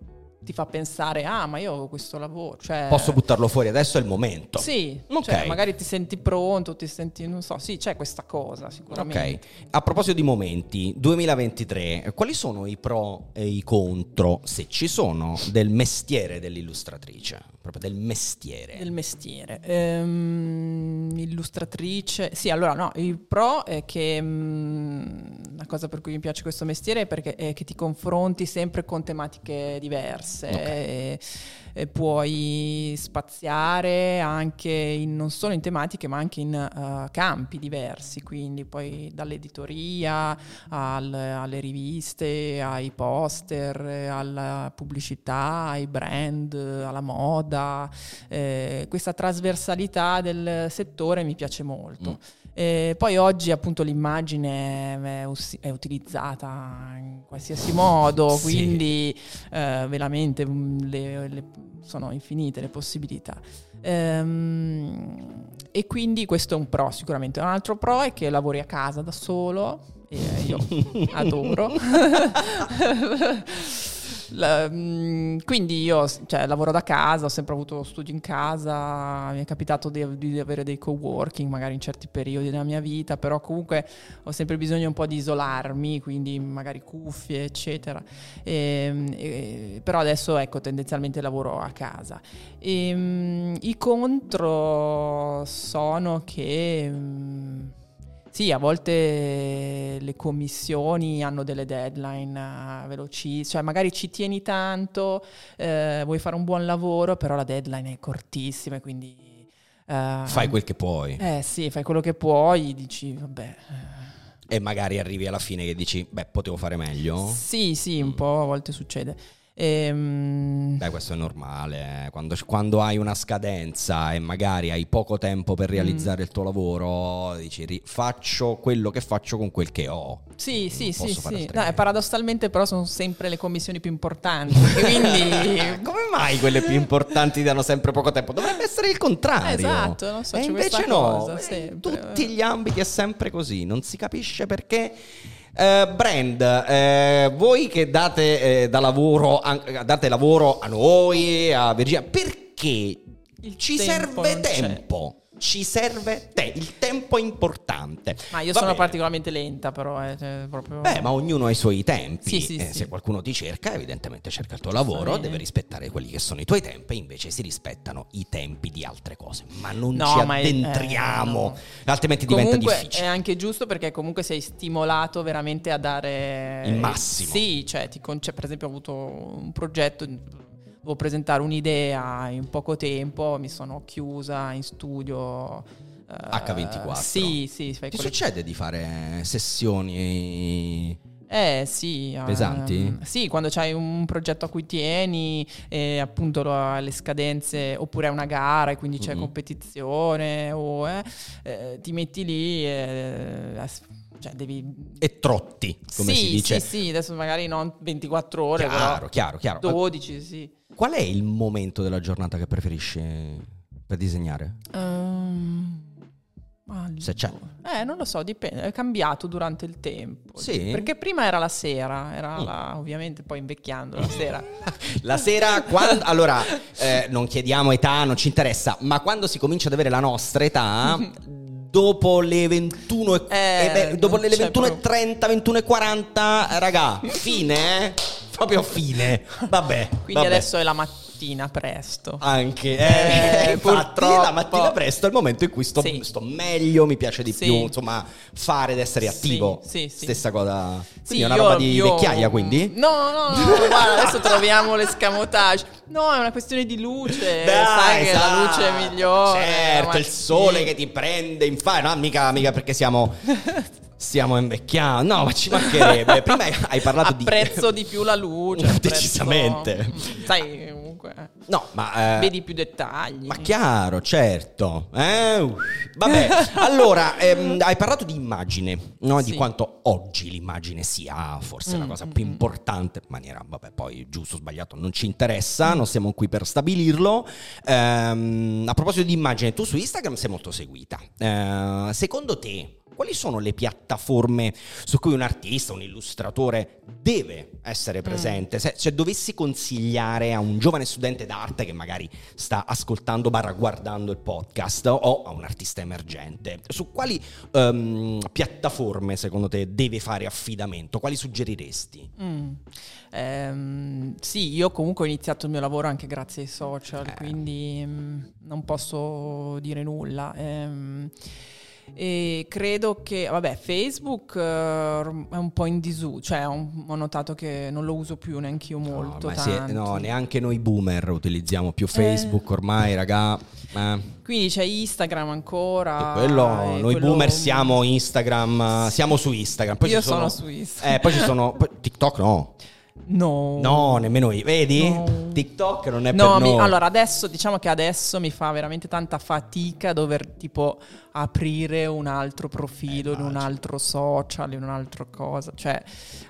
ti fa pensare, ah, ma io ho questo lavoro. Cioè, Posso buttarlo fuori, adesso è il momento. Sì, Ok. cioè, magari ti senti pronto, ti senti, non so, sì, c'è questa cosa sicuramente. Ok, a proposito di momenti, 2023, quali sono i pro e i contro, se ci sono, del mestiere dell'illustratrice? Proprio del mestiere. Del mestiere. Ehm, illustratrice. Sì, allora no, il pro è che mm, la cosa per cui mi piace questo mestiere è perché è che ti confronti sempre con tematiche diverse. Ok. E, e puoi spaziare anche in, non solo in tematiche ma anche in eh, campi diversi, quindi poi dall'editoria al- alle riviste, ai poster, eh, alla pubblicità, ai brand, alla moda. Eh, questa trasversalità del settore mi piace molto. Mm. Eh, poi oggi appunto l'immagine è, us- è utilizzata in qualsiasi modo, Sì. quindi eh, veramente mm, le- le- sono infinite le possibilità. Ehm, e quindi questo è un pro sicuramente. Un altro pro è che lavori a casa da solo, e io adoro. La- mm, quindi io cioè, lavoro da casa, ho sempre avuto studio in casa, mi è capitato di, di avere dei co-working magari in certi periodi della mia vita, però comunque ho sempre bisogno un po' di isolarmi, quindi magari cuffie, eccetera. Ehm, e- però adesso ecco tendenzialmente lavoro a casa. Ehm, I contro sono che... mm, sì, a volte le commissioni hanno delle deadline uh, veloci, cioè magari ci tieni tanto, eh, vuoi fare un buon lavoro, però la deadline è cortissima e quindi... eh, Fai quel che puoi. Eh sì, fai quello che puoi, dici, vabbè... eh, E magari arrivi alla fine che dici, beh, potevo fare meglio. Sì, sì, un Mm. po' a volte succede. Ehm, Beh, questo è normale. eh. Quando, quando hai una scadenza e magari hai poco tempo per realizzare il tuo lavoro, dici faccio quello che faccio con quel che ho. Sì, sì, sì, sì. No, paradossalmente però sono sempre le commissioni più importanti, quindi... Come mai quelle più importanti danno sempre poco tempo? Dovrebbe essere il contrario. Esatto, non so, e invece no, cosa, in sempre. tutti gli ambiti è sempre così, non si capisce perché. Eh, brand, eh, voi che date, eh, da lavoro, an- date lavoro a noi, a Virginia, perché ci tempo serve tempo? Ci serve te, il tempo è importante. Ma io Va sono bene. particolarmente lenta però, eh, cioè, proprio... Beh, ma ognuno ha i suoi tempi. Sì, sì, Eh, sì. Se qualcuno ti cerca, evidentemente cerca il tuo lavoro, deve rispettare quelli che sono i tuoi tempi, invece si rispettano i tempi di altre cose. Ma non No, ci ma è- addentriamo, eh, no. altrimenti diventa Comunque è difficile. anche giusto perché comunque sei stimolato veramente a dare Il massimo. Sì, cioè, ti con- cioè, per esempio ho avuto un progetto, dovevo presentare un'idea in poco tempo, mi sono chiusa in studio. eh, H24. Sì, sì. fai Ti quelle- succede di fare sessioni? Eh sì. ehm, Pesanti? sì, quando c'hai un progetto a cui tieni, e appunto lo- le scadenze, oppure è una gara e quindi c'è Mhm. competizione, o eh, eh, ti metti lì e as- cioè devi... E trotti, come sì, si dice. Sì, sì, adesso magari non 24 ore, Chiaro, però chiaro, chiaro. 12, sì. Qual è il momento della giornata che preferisci per disegnare? Ehm, Se c'è. Eh, non lo so, dipende, è cambiato durante il tempo. Sì? Perché prima era la sera, era Mm. la- ovviamente poi invecchiando la sera. La sera, quando, allora, eh, non chiediamo età, non ci interessa, ma quando si comincia ad avere la nostra età, dopo le 21 e, Eh, eh, dopo le c'è 21 e proprio- 30, 21 e 40, raga, fine, eh? Proprio fine. Vabbè, Quindi vabbè. adesso è la mattina presto. Anche, Eh, eh, infatti la mattina presto è il momento in cui sto, Sì. sto meglio, mi piace di Sì. più, insomma, fare ed essere attivo. sì. Stessa cosa. Quindi Sì, è una io- roba di io- vecchiaia, quindi? No, no, no, guarda, adesso troviamo l'escamotage. No, è una questione di luce. sai che la luce è migliore. Certo, il sole che ti prende in faccia. No, mica, mica perché siamo. Stiamo invecchiando. No, ma ci mancherebbe. Prima hai- parlato di. Apprezzo di più la luce. apprezzo- Decisamente. Mm, Sai, comunque, eh, No, ma. eh, vedi più dettagli. Ma chiaro, certo. Eh, Vabbè, allora, ehm, hai parlato di immagine, no? di Sì. quanto oggi l'immagine sia forse la Mm, cosa mm, più mm. importante, in maniera, vabbè, poi giusto o sbagliato non ci interessa, non siamo qui per stabilirlo. Ehm, a proposito di immagine, tu su Instagram sei molto seguita. Eh, secondo te, quali sono le piattaforme su cui un artista, un illustratore deve essere presente? Se, se dovessi consigliare a un giovane studente d'arte che magari sta ascoltando barra guardando il podcast o a un artista emergente, su quali ehm, piattaforme secondo te deve fare affidamento? Quali suggeriresti? Mm. Ehm, sì, io comunque ho iniziato il mio lavoro anche grazie ai social, Eh. quindi mm, non posso dire nulla. Ehm, e credo che, vabbè, Facebook eh, è un po' in disuso, cioè ho, ho notato che non lo uso più neanche io molto. no, ma si è- no, neanche noi boomer utilizziamo più Facebook ormai, raga. Eh. Quindi c'è Instagram ancora. Quello, noi quello- boomer siamo Instagram, siamo su Instagram. Poi Io sono, sono su Instagram. Eh, poi ci sono poi TikTok no. No. No, nemmeno io. Vedi? No. TikTok non è No, per mi- noi. allora adesso diciamo che adesso mi fa veramente tanta fatica dover tipo aprire un altro profilo Eh, in un altro social, in un'altra cosa. Cioè,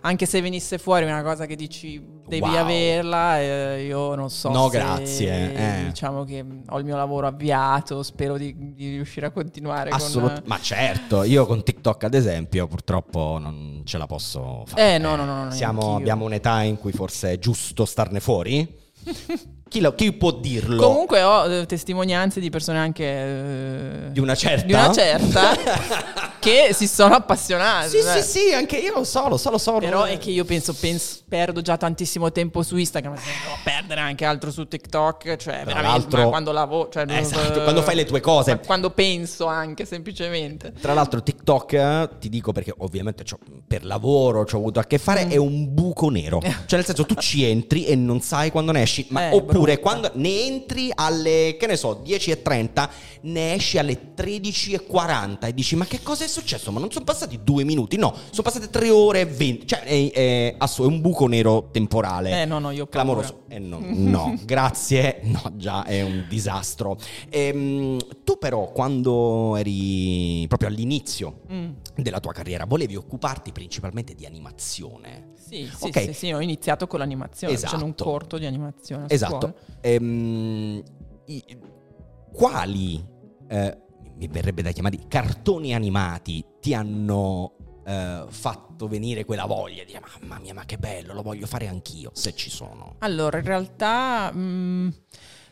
anche se venisse fuori una cosa che dici devi Wow. averla, eh, io non so No, se- grazie, eh. Diciamo che ho il mio lavoro avviato, spero di, di riuscire a continuare Assolut- con... Ma certo, io con TikTok ad esempio purtroppo non ce la posso fare. Eh, no, no, no, no, Siamo- abbiamo un'età in cui forse è giusto starne fuori. chi, lo- chi può dirlo? Comunque ho eh, testimonianze di persone anche... eh, Di una certa? Di una certa che si sono appassionate. sì, dai. sì, sì, anche io lo so, lo so, lo so. Però è che io penso, pens- perdo già tantissimo tempo su Instagram, ma se devo perdere anche altro su TikTok, cioè veramente, l'altro- ma quando lavoro, cioè, Esatto, eh, quando fai le tue cose. Quando penso anche semplicemente. Tra l'altro TikTok, ti dico perché ovviamente per lavoro ci ho avuto a che fare, Mm. è un buco nero. Cioè nel senso tu ci entri e non sai quando ne esci, ma Eh, oppure quando ne entri alle, che ne so, 10.30, ne esci alle 13.40 e dici ma che cosa è successo? Ma non sono passati due minuti, no, sono passate tre ore e venti. Cioè è, è è un buco nero temporale. Eh, no, no, io. Clamoroso. Eh, no, no, grazie. No, già è un disastro. Ehm, tu però quando eri proprio all'inizio Mm. della tua carriera volevi occuparti principalmente di animazione. Sì, sì, Ok. sì, sì, ho iniziato con l'animazione, facendo un Esatto. corto di animazione. Esatto. Scuola. Ehm, i- quali, eh, mi verrebbe da chiamare, cartoni animati ti hanno eh, fatto venire quella voglia di mamma mia ma che bello, lo voglio fare anch'io, se ci sono. Allora, in realtà mm,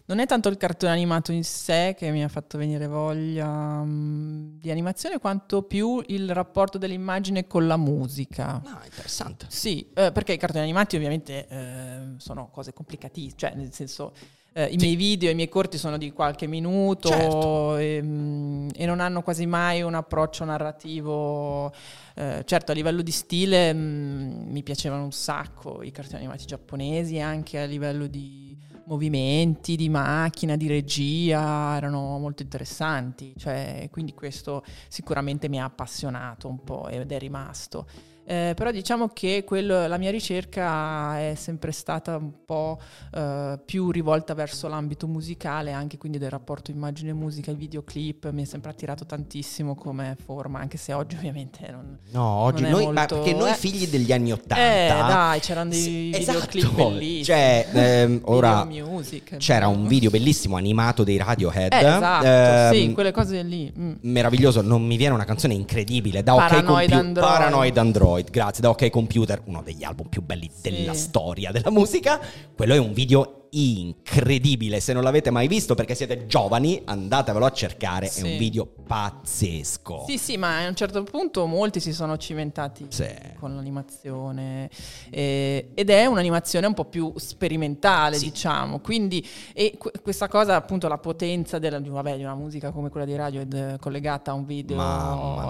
non è tanto il cartone animato in sé che mi ha fatto venire voglia mm, di animazione, quanto più il rapporto dell'immagine con la musica. Ah, interessante. Sì, eh, perché i cartoni animati ovviamente eh, sono cose complicatissime, cioè nel senso eh, i Sì. miei video, i miei corti sono di qualche minuto Certo. e, mm, e non hanno quasi mai un approccio narrativo. eh, certo, a livello di stile mm, mi piacevano un sacco i cartoni animati giapponesi, anche a livello di movimenti, di macchina, di regia, erano molto interessanti, cioè, quindi questo sicuramente mi ha appassionato un po' ed è rimasto. Eh, però diciamo che quello- la mia ricerca è sempre stata un po' eh, più rivolta verso l'ambito musicale, anche quindi del rapporto immagine-musica, il videoclip mi è sempre attirato tantissimo come forma, anche se oggi ovviamente non... No, oggi Non è noi, ma molto- perché noi eh. figli degli anni Ottanta... Eh dai, c'erano dei Sì, videoclip esatto. bellissimi. Cioè, ehm, ora music, c'era un video bellissimo animato dei Radiohead. Eh, esatto, ehm, sì, quelle cose lì. mm. meraviglioso, non mi viene una canzone incredibile da OK Paranoid Compu- Android. Paranoid Android, grazie, da OK Computer, uno degli album più belli Sì. della storia della musica. Quello è un video incredibile, se non l'avete mai visto perché siete giovani, andatevelo a cercare, è Sì. un video pazzesco. Sì, sì, ma a un certo punto molti si sono cimentati Sì. con l'animazione eh, ed è un'animazione un po' più sperimentale, Sì. diciamo. Quindi e que- questa cosa, appunto, la potenza della, di, vabbè, di una musica come quella di Radiohead eh, collegata a un video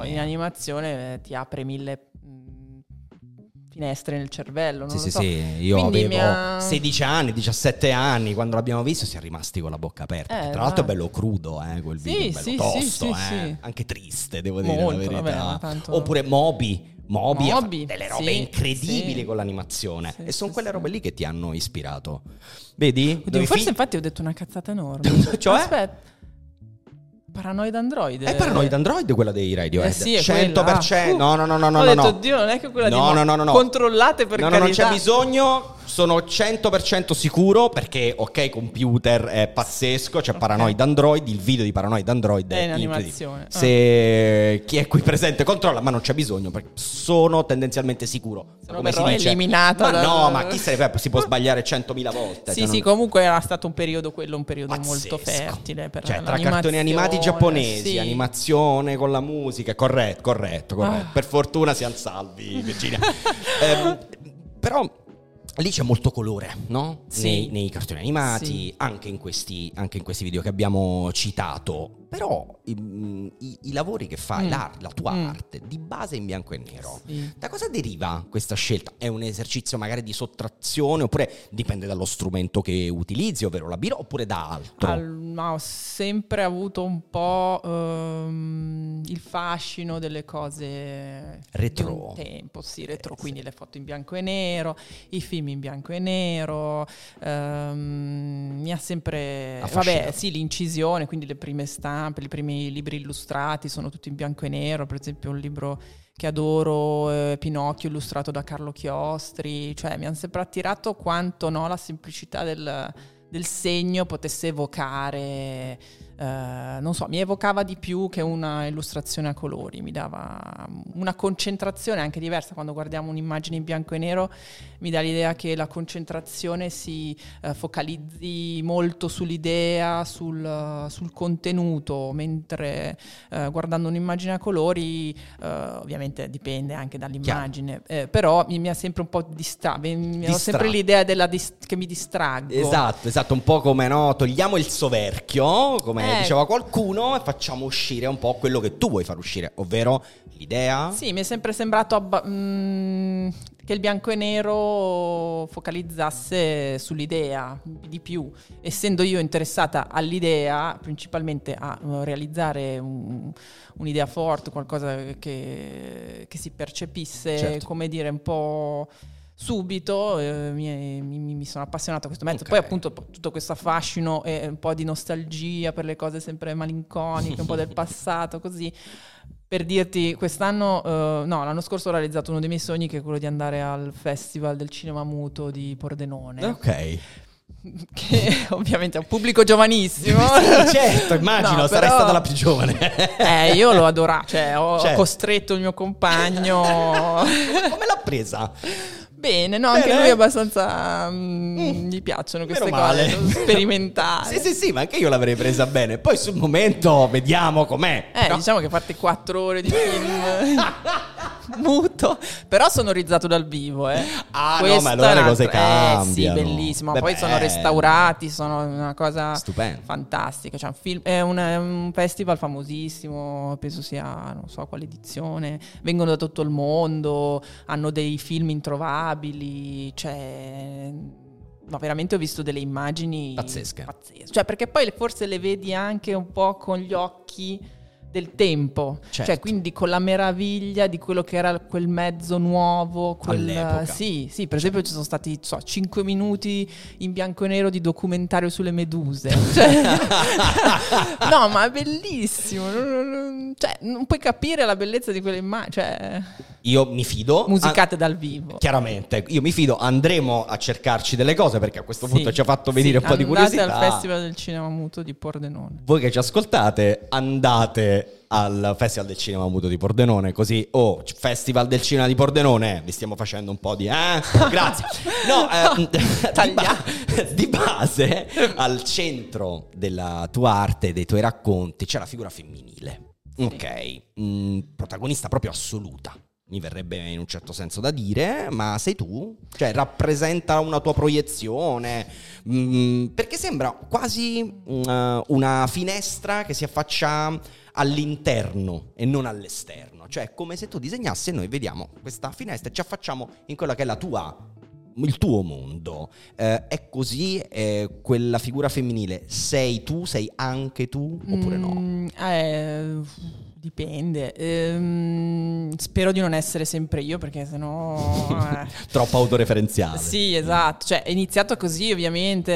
in animazione eh, ti apre mille finestre nel cervello. Non Sì, sì, so. sì, io Quindi avevo ha- 16 anni, 17 anni, quando l'abbiamo visto siamo rimasti con la bocca aperta. Eh, Tra l'altro è bello crudo, eh, quel Sì, video, bello sì, tosto, sì, sì, eh. anche triste, devo dire Molto, la verità. vabbè, tanto- Oppure Moby. Moby, Moby, delle robe incredibili con l'animazione e sono quelle robe lì che ti hanno ispirato. Vedi? Oddio, forse figli- infatti ho detto una cazzata enorme. Cioè? Aspetta. Paranoid Android. È Paranoid Android quella dei Radiohead. Eh sì, è 100%. quella. No, no, no, no, no, Ho no. detto, no. Dio, non è che quella di No, Mo- no, no, no, no. Controllate per No, no, non carità. c'è bisogno. Sono 100% sicuro perché OK Computer è pazzesco, c'è Ok. Paranoid Android, il video di Paranoid Android è, È in animazione. Ah. Se chi è qui presente controlla, ma non c'è bisogno perché sono tendenzialmente sicuro. Se no Come si dice. eliminata Ma dal- no, ma chi se ne frega, si può sbagliare 100.000 volte. Sì, cioè sì, non- comunque era stato un periodo quello, un periodo Pazzesco. molto fertile per cioè, tra cartoni animati giapponesi, sì. animazione con la musica, corretto, corretto, corretto. Ah. Per fortuna siamo salvi, Virginia. Ehm, però lì c'è molto colore, no? Sì. Nei, nei cartoni animati, Sì. anche, in questi, anche in questi video che abbiamo citato. Però i, i- i lavori che fai, Mm. la tua Mm. arte, di base in bianco e nero. Sì. Da cosa deriva questa scelta? È un esercizio magari di sottrazione oppure dipende dallo strumento che utilizzi, ovvero la birra, oppure da altro? Al- ma ho sempre avuto un po' ehm, il fascino delle cose Retro. tempo, sì, retro, quindi le foto in bianco e nero, i film in bianco e nero, ehm, mi ha sempre... Affascinato. Vabbè, sì, l'incisione, quindi le prime stampe, i primi libri illustrati sono tutti in bianco e nero, per esempio un libro che adoro, eh, Pinocchio illustrato da Carlo Chiostri, cioè mi hanno sempre attirato quanto no, la semplicità del, del segno potesse evocare, eh, non so, mi evocava di più che una illustrazione a colori, mi dava una concentrazione anche diversa. Quando guardiamo un'immagine in bianco e nero, mi dà l'idea che la concentrazione si eh, focalizzi molto sull'idea, sul, sul contenuto, mentre eh, guardando un'immagine a colori eh, ovviamente dipende anche dall'immagine, eh, però mi, mi ha sempre un po' distratto, ho sempre l'idea della dis- che mi distraggo. Esatto, esatto, un po' come no, togliamo il soverchio, come Eh. diceva qualcuno, e facciamo uscire un po' quello che tu vuoi far uscire, ovvero l'idea. Sì, mi è sempre sembrato abba- mm, che il bianco e nero focalizzasse sull'idea di più, essendo io interessata all'idea, principalmente a uh, realizzare un- un'idea forte, qualcosa che, che si percepisse, Certo. come dire, un po' subito, eh, mi, mi- mi sono appassionata a questo mezzo. Ok. Poi appunto tutto questo affascino e un po' di nostalgia per le cose sempre malinconiche, un po' del passato, così. Per dirti, quest'anno, eh, no, l'anno scorso ho realizzato uno dei miei sogni che è quello di andare al Festival del Cinema Muto di Pordenone, Ok. che ovviamente è un pubblico giovanissimo. Sì, certo, immagino, No, sarai però- stata la più giovane. Eh, io l'ho adorato, cioè ho Certo. costretto il mio compagno. Come l'ha presa? Bene, no, anche Bene. lui è abbastanza... mm, Mm. gli piacciono Meno queste male. cose, sperimentare. Sì, sì, sì, ma anche io l'avrei presa bene. Poi sul momento vediamo com'è. Eh, No. diciamo che fate quattro ore di film muto, però sonorizzato dal vivo, eh. Ah, no, Questa ma allora le cose Eh sì, cambiano. bellissimo. Beh, Poi sono bello. restaurati, sono una cosa Stupendo. fantastica. Cioè, un film- è, un, è un festival famosissimo, penso sia, non so quale edizione. Vengono da tutto il mondo, hanno dei film introvabili, cioè... No, veramente ho visto delle immagini Pazzesche. pazzesche. Cioè, perché poi forse le vedi anche un po' con gli occhi del tempo, Certo. cioè quindi con la meraviglia di quello che era quel mezzo nuovo, quel, All'epoca. sì, sì, per esempio ci sono stati so, 5 minuti in bianco e nero di documentario sulle meduse. Cioè- no, ma è bellissimo, cioè, non puoi capire la bellezza di quelle immagini, cioè, Io mi fido. musicate dal vivo. Chiaramente, io mi fido, andremo a cercarci delle cose perché a questo Sì, punto ci ha fatto venire sì, un po' di andate curiosità. al Festival del Cinema Muto di Pordenone. Voi che ci ascoltate, andate al Festival del Cinema Muto di Pordenone, così, oh, Festival del Cinema di Pordenone, vi stiamo facendo un po' di... Eh? Grazie. No, eh, di, ba- di base, al centro della tua arte, dei tuoi racconti, c'è la figura femminile. Ok, mm, protagonista proprio assoluta. Mi verrebbe in un certo senso da dire, ma sei tu? Cioè, rappresenta una tua proiezione? Mm, perché sembra quasi mm, una finestra che si affaccia all'interno e non all'esterno. Cioè, come se tu disegnassi e noi vediamo questa finestra e ci affacciamo in quella che è la tua il tuo mondo Eh, è così eh, quella figura femminile sei tu sei anche tu oppure no Mm, eh, dipende. Ehm, spero di non essere sempre io perché sennò... eh. troppo autoreferenziale Sì, esatto. Cioè, è iniziato così, ovviamente.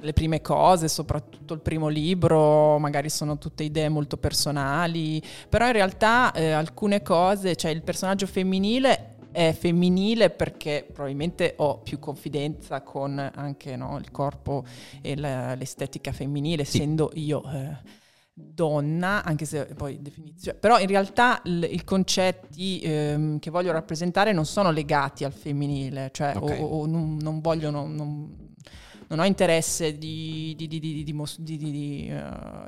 Le prime cose, soprattutto il primo libro, magari sono tutte idee molto personali, però in realtà eh, alcune cose, cioè il personaggio femminile è femminile perché probabilmente ho più confidenza con anche no, il corpo e la- l'estetica femminile, Sì. essendo io eh, donna, anche se poi definizione. Però in realtà il- i concetti ehm, che voglio rappresentare non sono legati al femminile, cioè o- Ok. o, o non, non vogliono... Non, non ho interesse di, di- di- di- di mos- di- di- di,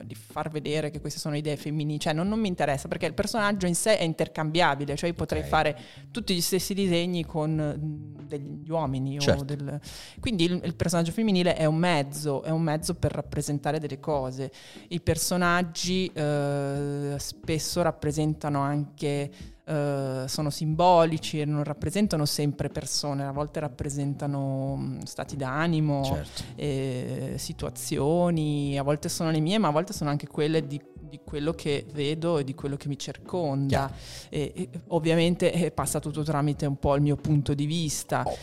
di far vedere che queste sono idee femminili, cioè non, non mi interessa perché il personaggio in sé è intercambiabile, cioè io potrei Ok. fare tutti gli stessi disegni con mm, degli uomini. o Certo. del- Quindi il, il personaggio femminile è un mezzo, è un mezzo per rappresentare delle cose. I personaggi eh, spesso rappresentano anche, eh, sono simbolici e non rappresentano sempre persone, a volte rappresentano mm, stati d'animo, certo eh, situazioni, a volte sono le mie, ma a volte sono anche quelle di, di quello che vedo e di quello che mi circonda. E, e ovviamente eh, passa tutto tramite un po' il mio punto di vista, Oh,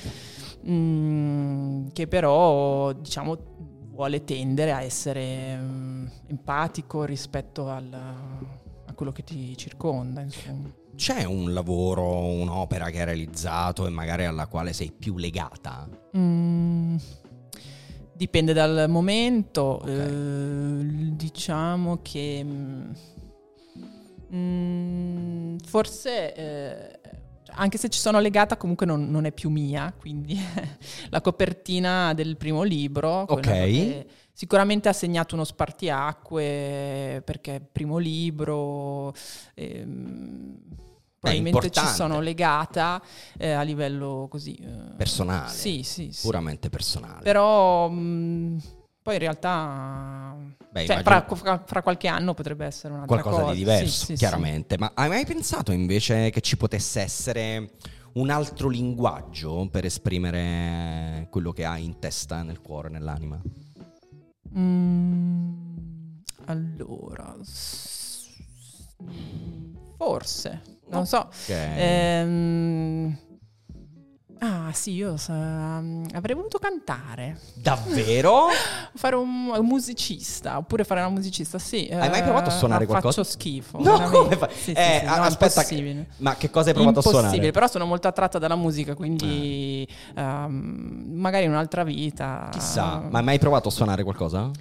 mm, che però diciamo vuole tendere a essere mm, empatico rispetto al- a quello che ti circonda. Insomma. C'è un lavoro un'opera che hai realizzato e magari alla quale sei più legata Mm, dipende dal momento, Ok. eh, diciamo che mm, mm, forse eh, anche se ci sono legata comunque non, non è più mia, quindi la copertina del primo libro, Ok. sicuramente ha segnato uno spartiacque perché primo libro... ehm, probabilmente ci sono legata eh, a livello così eh, personale sì, sì, sì. puramente personale Però mh, Poi in realtà, Beh, cioè, fra, fra- fra qualche anno potrebbe essere un'altra qualcosa cosa. di diverso, Sì, sì, sì. chiaramente. Ma hai mai pensato invece che ci potesse essere un altro linguaggio per esprimere quello che hai in testa, nel cuore, nell'anima? Mm, allora, forse, non so. Ok. Ehm, ah, sì, io sa- avrei voluto cantare, Davvero? fare un, un musicista, oppure fare una musicista, sì. Hai mai eh, provato a suonare ma qualcosa? Faccio schifo. No, come fai? Sì, sì, Eh, sì, a- no, aspetta, impossibile. Ma che cosa hai provato a Impossibile, suonare? però sono molto attratta dalla musica, quindi ehm, magari in un'altra vita. Chissà, ma hai mai provato a suonare qualcosa?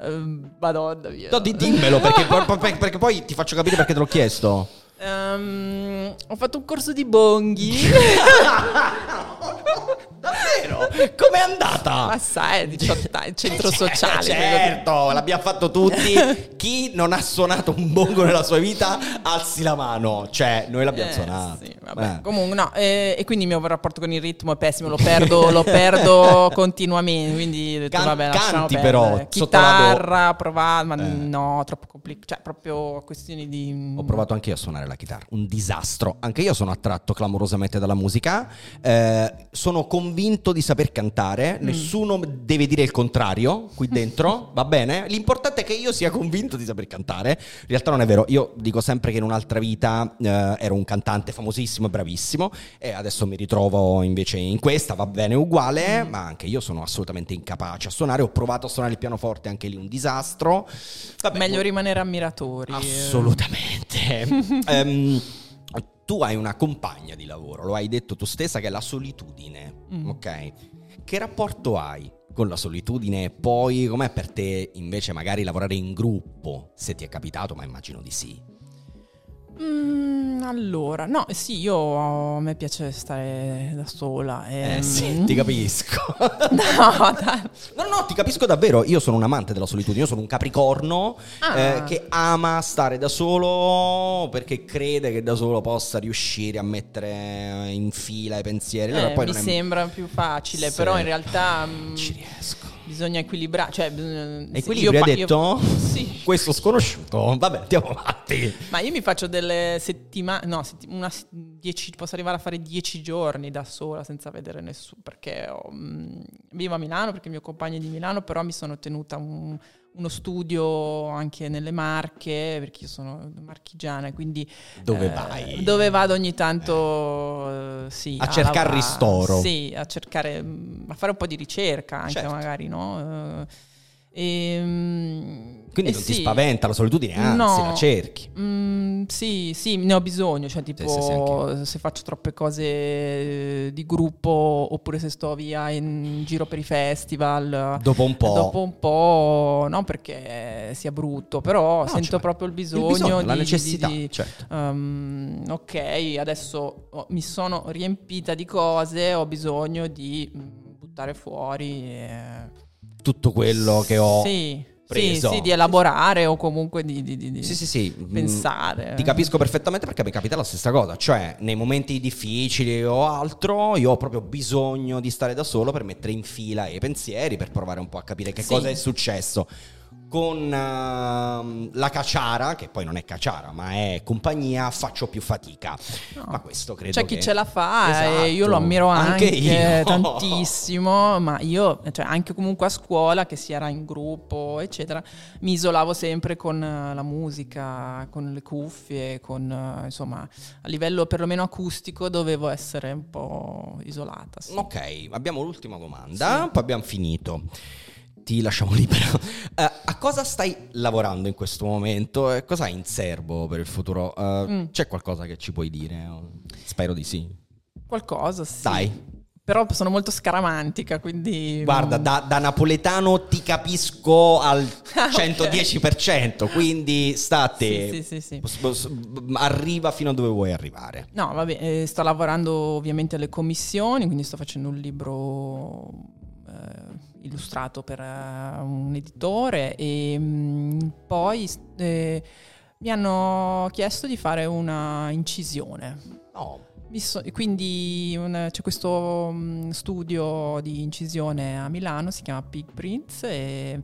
Ehm, Madonna mia. No, di- dimmelo, perché- perché poi ti faccio capire perché te l'ho chiesto. Ehm, ho fatto un corso di bonghi. Davvero? Com'è andata? Ma sai, 18 anni, centro Eh, sociale. Certo, l'abbiamo fatto tutti. Chi non ha suonato un bongo nella sua vita, alzi la mano. Cioè, noi l'abbiamo Eh, suonato. sì. Eh. Comunque, no, eh, e quindi il mio rapporto con il ritmo è pessimo, lo perdo, lo perdo continuamente. Quindi ho detto, Can- vabbè, canti però, chitarra, provare, ma Eh. no, troppo complicato. Cioè, proprio questioni di. Ho provato anche io a suonare la chitarra, un disastro. Anche io sono attratto clamorosamente dalla musica. Eh, sono convinto di saper cantare. Mm. Nessuno deve dire il contrario qui dentro, va bene? L'importante è che io sia convinto di saper cantare. In realtà non è vero. Io dico sempre che in un'altra vita eh, ero un cantante famosissimo e bravissimo. E adesso mi ritrovo invece in questa, va bene uguale. Ma anche io sono assolutamente incapace a suonare. Ho provato a suonare il pianoforte, anche lì un disastro. Vabbè, Meglio boh. rimanere ammiratori. eh. Assolutamente. Ehm, tu hai una compagna di lavoro, lo hai detto tu stessa, che è la solitudine. Mm. Ok. Che rapporto hai con la solitudine? Poi, com'è per te invece magari lavorare in gruppo? Se ti è capitato, ma immagino di sì. Mm, allora, no, sì, io a me piace stare da sola. Eh ehm. sì, ti capisco. No, dai. No, no, ti capisco davvero. Io sono un amante della solitudine. Io sono un capricorno Ah. eh, che ama stare da solo perché crede che da solo possa riuscire a mettere in fila i pensieri. Allora, Eh, mi non è- sembra più facile, Sì. però in realtà mm, Non ci riesco. Bisogna equilibrare. Cioè, bisogna- Equilibrio io hai fa- io- detto? sì. Questo sconosciuto. Vabbè, andiamo avanti. Ma io mi faccio delle settimane, no, setti- una, dieci, posso arrivare a fare dieci giorni da sola senza vedere nessuno, perché ho, mm, vivo a Milano, perché il mio compagno è di Milano, però mi sono tenuta un- uno studio anche nelle Marche, perché io sono marchigiana, quindi... Dove eh, vai? Dove vado ogni tanto, eh, sì. A cercare lavorare. ristoro. Sì, a cercare, mm, a fare un po' di ricerca anche Certo. magari, no? Eh, ehm, Quindi eh non ti sì. spaventa la solitudine, anzi, No. la cerchi. Mm, sì, sì, ne ho bisogno, cioè tipo sì, sì, se faccio troppe cose eh, di gruppo oppure se sto via in giro per i festival. Dopo un po'. Dopo un po', non perché sia brutto, però No, sento cioè, proprio il il bisogno, bisogno, di, la di- necessità, di- certo. um, ok, adesso ho- mi sono riempita di cose, ho bisogno di mm, buttare fuori. eh, Tutto quello che ho sì, preso. Sì, sì, di elaborare o comunque di, di- di- Sì, sì, sì. Mm, pensare. Ti capisco perfettamente perché mi capita la stessa cosa, cioè nei momenti difficili o altro io ho proprio bisogno di stare da solo per mettere in fila i pensieri, per provare un po' a capire che Sì. cosa è successo. Con ehm, la cacciara, che poi non è cacciara ma è compagnia, faccio più fatica. No. Ma questo credo C'è chi che- ce la fa Esatto. e io lo ammiro anche, io. tantissimo, ma io, cioè anche comunque a scuola, che si era in gruppo, eccetera, mi isolavo sempre con eh, la musica, con le cuffie, con eh, insomma, a livello perlomeno acustico dovevo essere un po' isolata. sì. Ok, abbiamo l'ultima domanda, poi abbiamo finito. Ti lasciamo libero. Eh, a cosa stai lavorando in questo momento e cosa hai in serbo per il futuro? Eh, Mm. C'è qualcosa che ci puoi dire? Spero di sì. Qualcosa, sì. Dai. Però sono molto scaramantica, quindi... Guarda, da, da napoletano ti capisco al 110%, quindi state... Sì, sì, sì, sì. Arriva fino a dove vuoi arrivare. No, vabbè, eh, sto lavorando ovviamente alle commissioni, quindi sto facendo un libro eh, illustrato per eh, un editore e mm, poi eh, mi hanno chiesto di fare una incisione. No, So, quindi un, c'è questo um, studio di incisione a Milano, si chiama Pig Prints e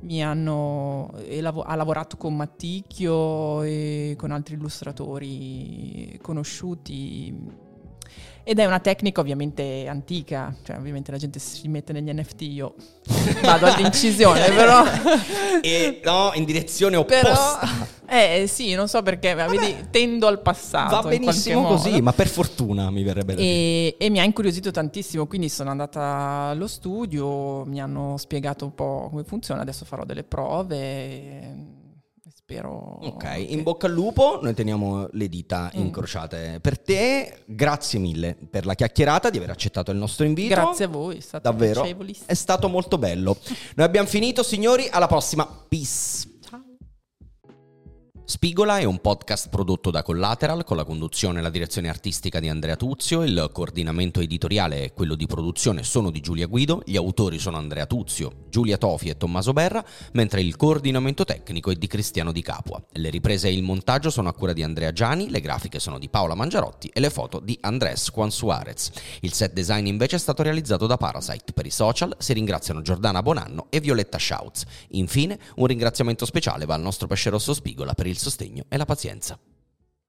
mi hanno, e lav- ha lavorato con Matticchio e con altri illustratori conosciuti ed è una tecnica ovviamente antica, cioè ovviamente la gente si mette negli NFT, io vado all'incisione, però... e no, in direzione opposta. Però, eh sì, non so perché, ma vedi, tendo al passato. Va benissimo così, ma per fortuna mi verrebbe da dire. E mi ha incuriosito tantissimo, quindi sono andata allo studio, mi hanno spiegato un po' come funziona, adesso farò delle prove. Spero. Ok, che... in bocca al lupo, noi teniamo le dita mm. incrociate per te. Grazie mille per la chiacchierata, di aver accettato il nostro invito. Grazie a voi, è stato davvero. È stato molto bello. Noi abbiamo finito, signori, alla prossima. Peace. Spigola è un podcast prodotto da Collateral con la conduzione e la direzione artistica di Andrea Tuzio, il coordinamento editoriale e quello di produzione sono di Giulia Guido, gli autori sono Andrea Tuzio, Giulia Tofi e Tommaso Berra, mentre il coordinamento tecnico è di Cristiano Di Capua. Le riprese e il montaggio sono a cura di Andrea Giani, le grafiche sono di Paola Mangiarotti e le foto di Andrés Juan Suarez. Il set design invece è stato realizzato da Parasite. Per i social si ringraziano Giordana Bonanno e Violetta Schautz. Infine, un ringraziamento speciale va al nostro pesce rosso Spigola per il sostegno e la pazienza.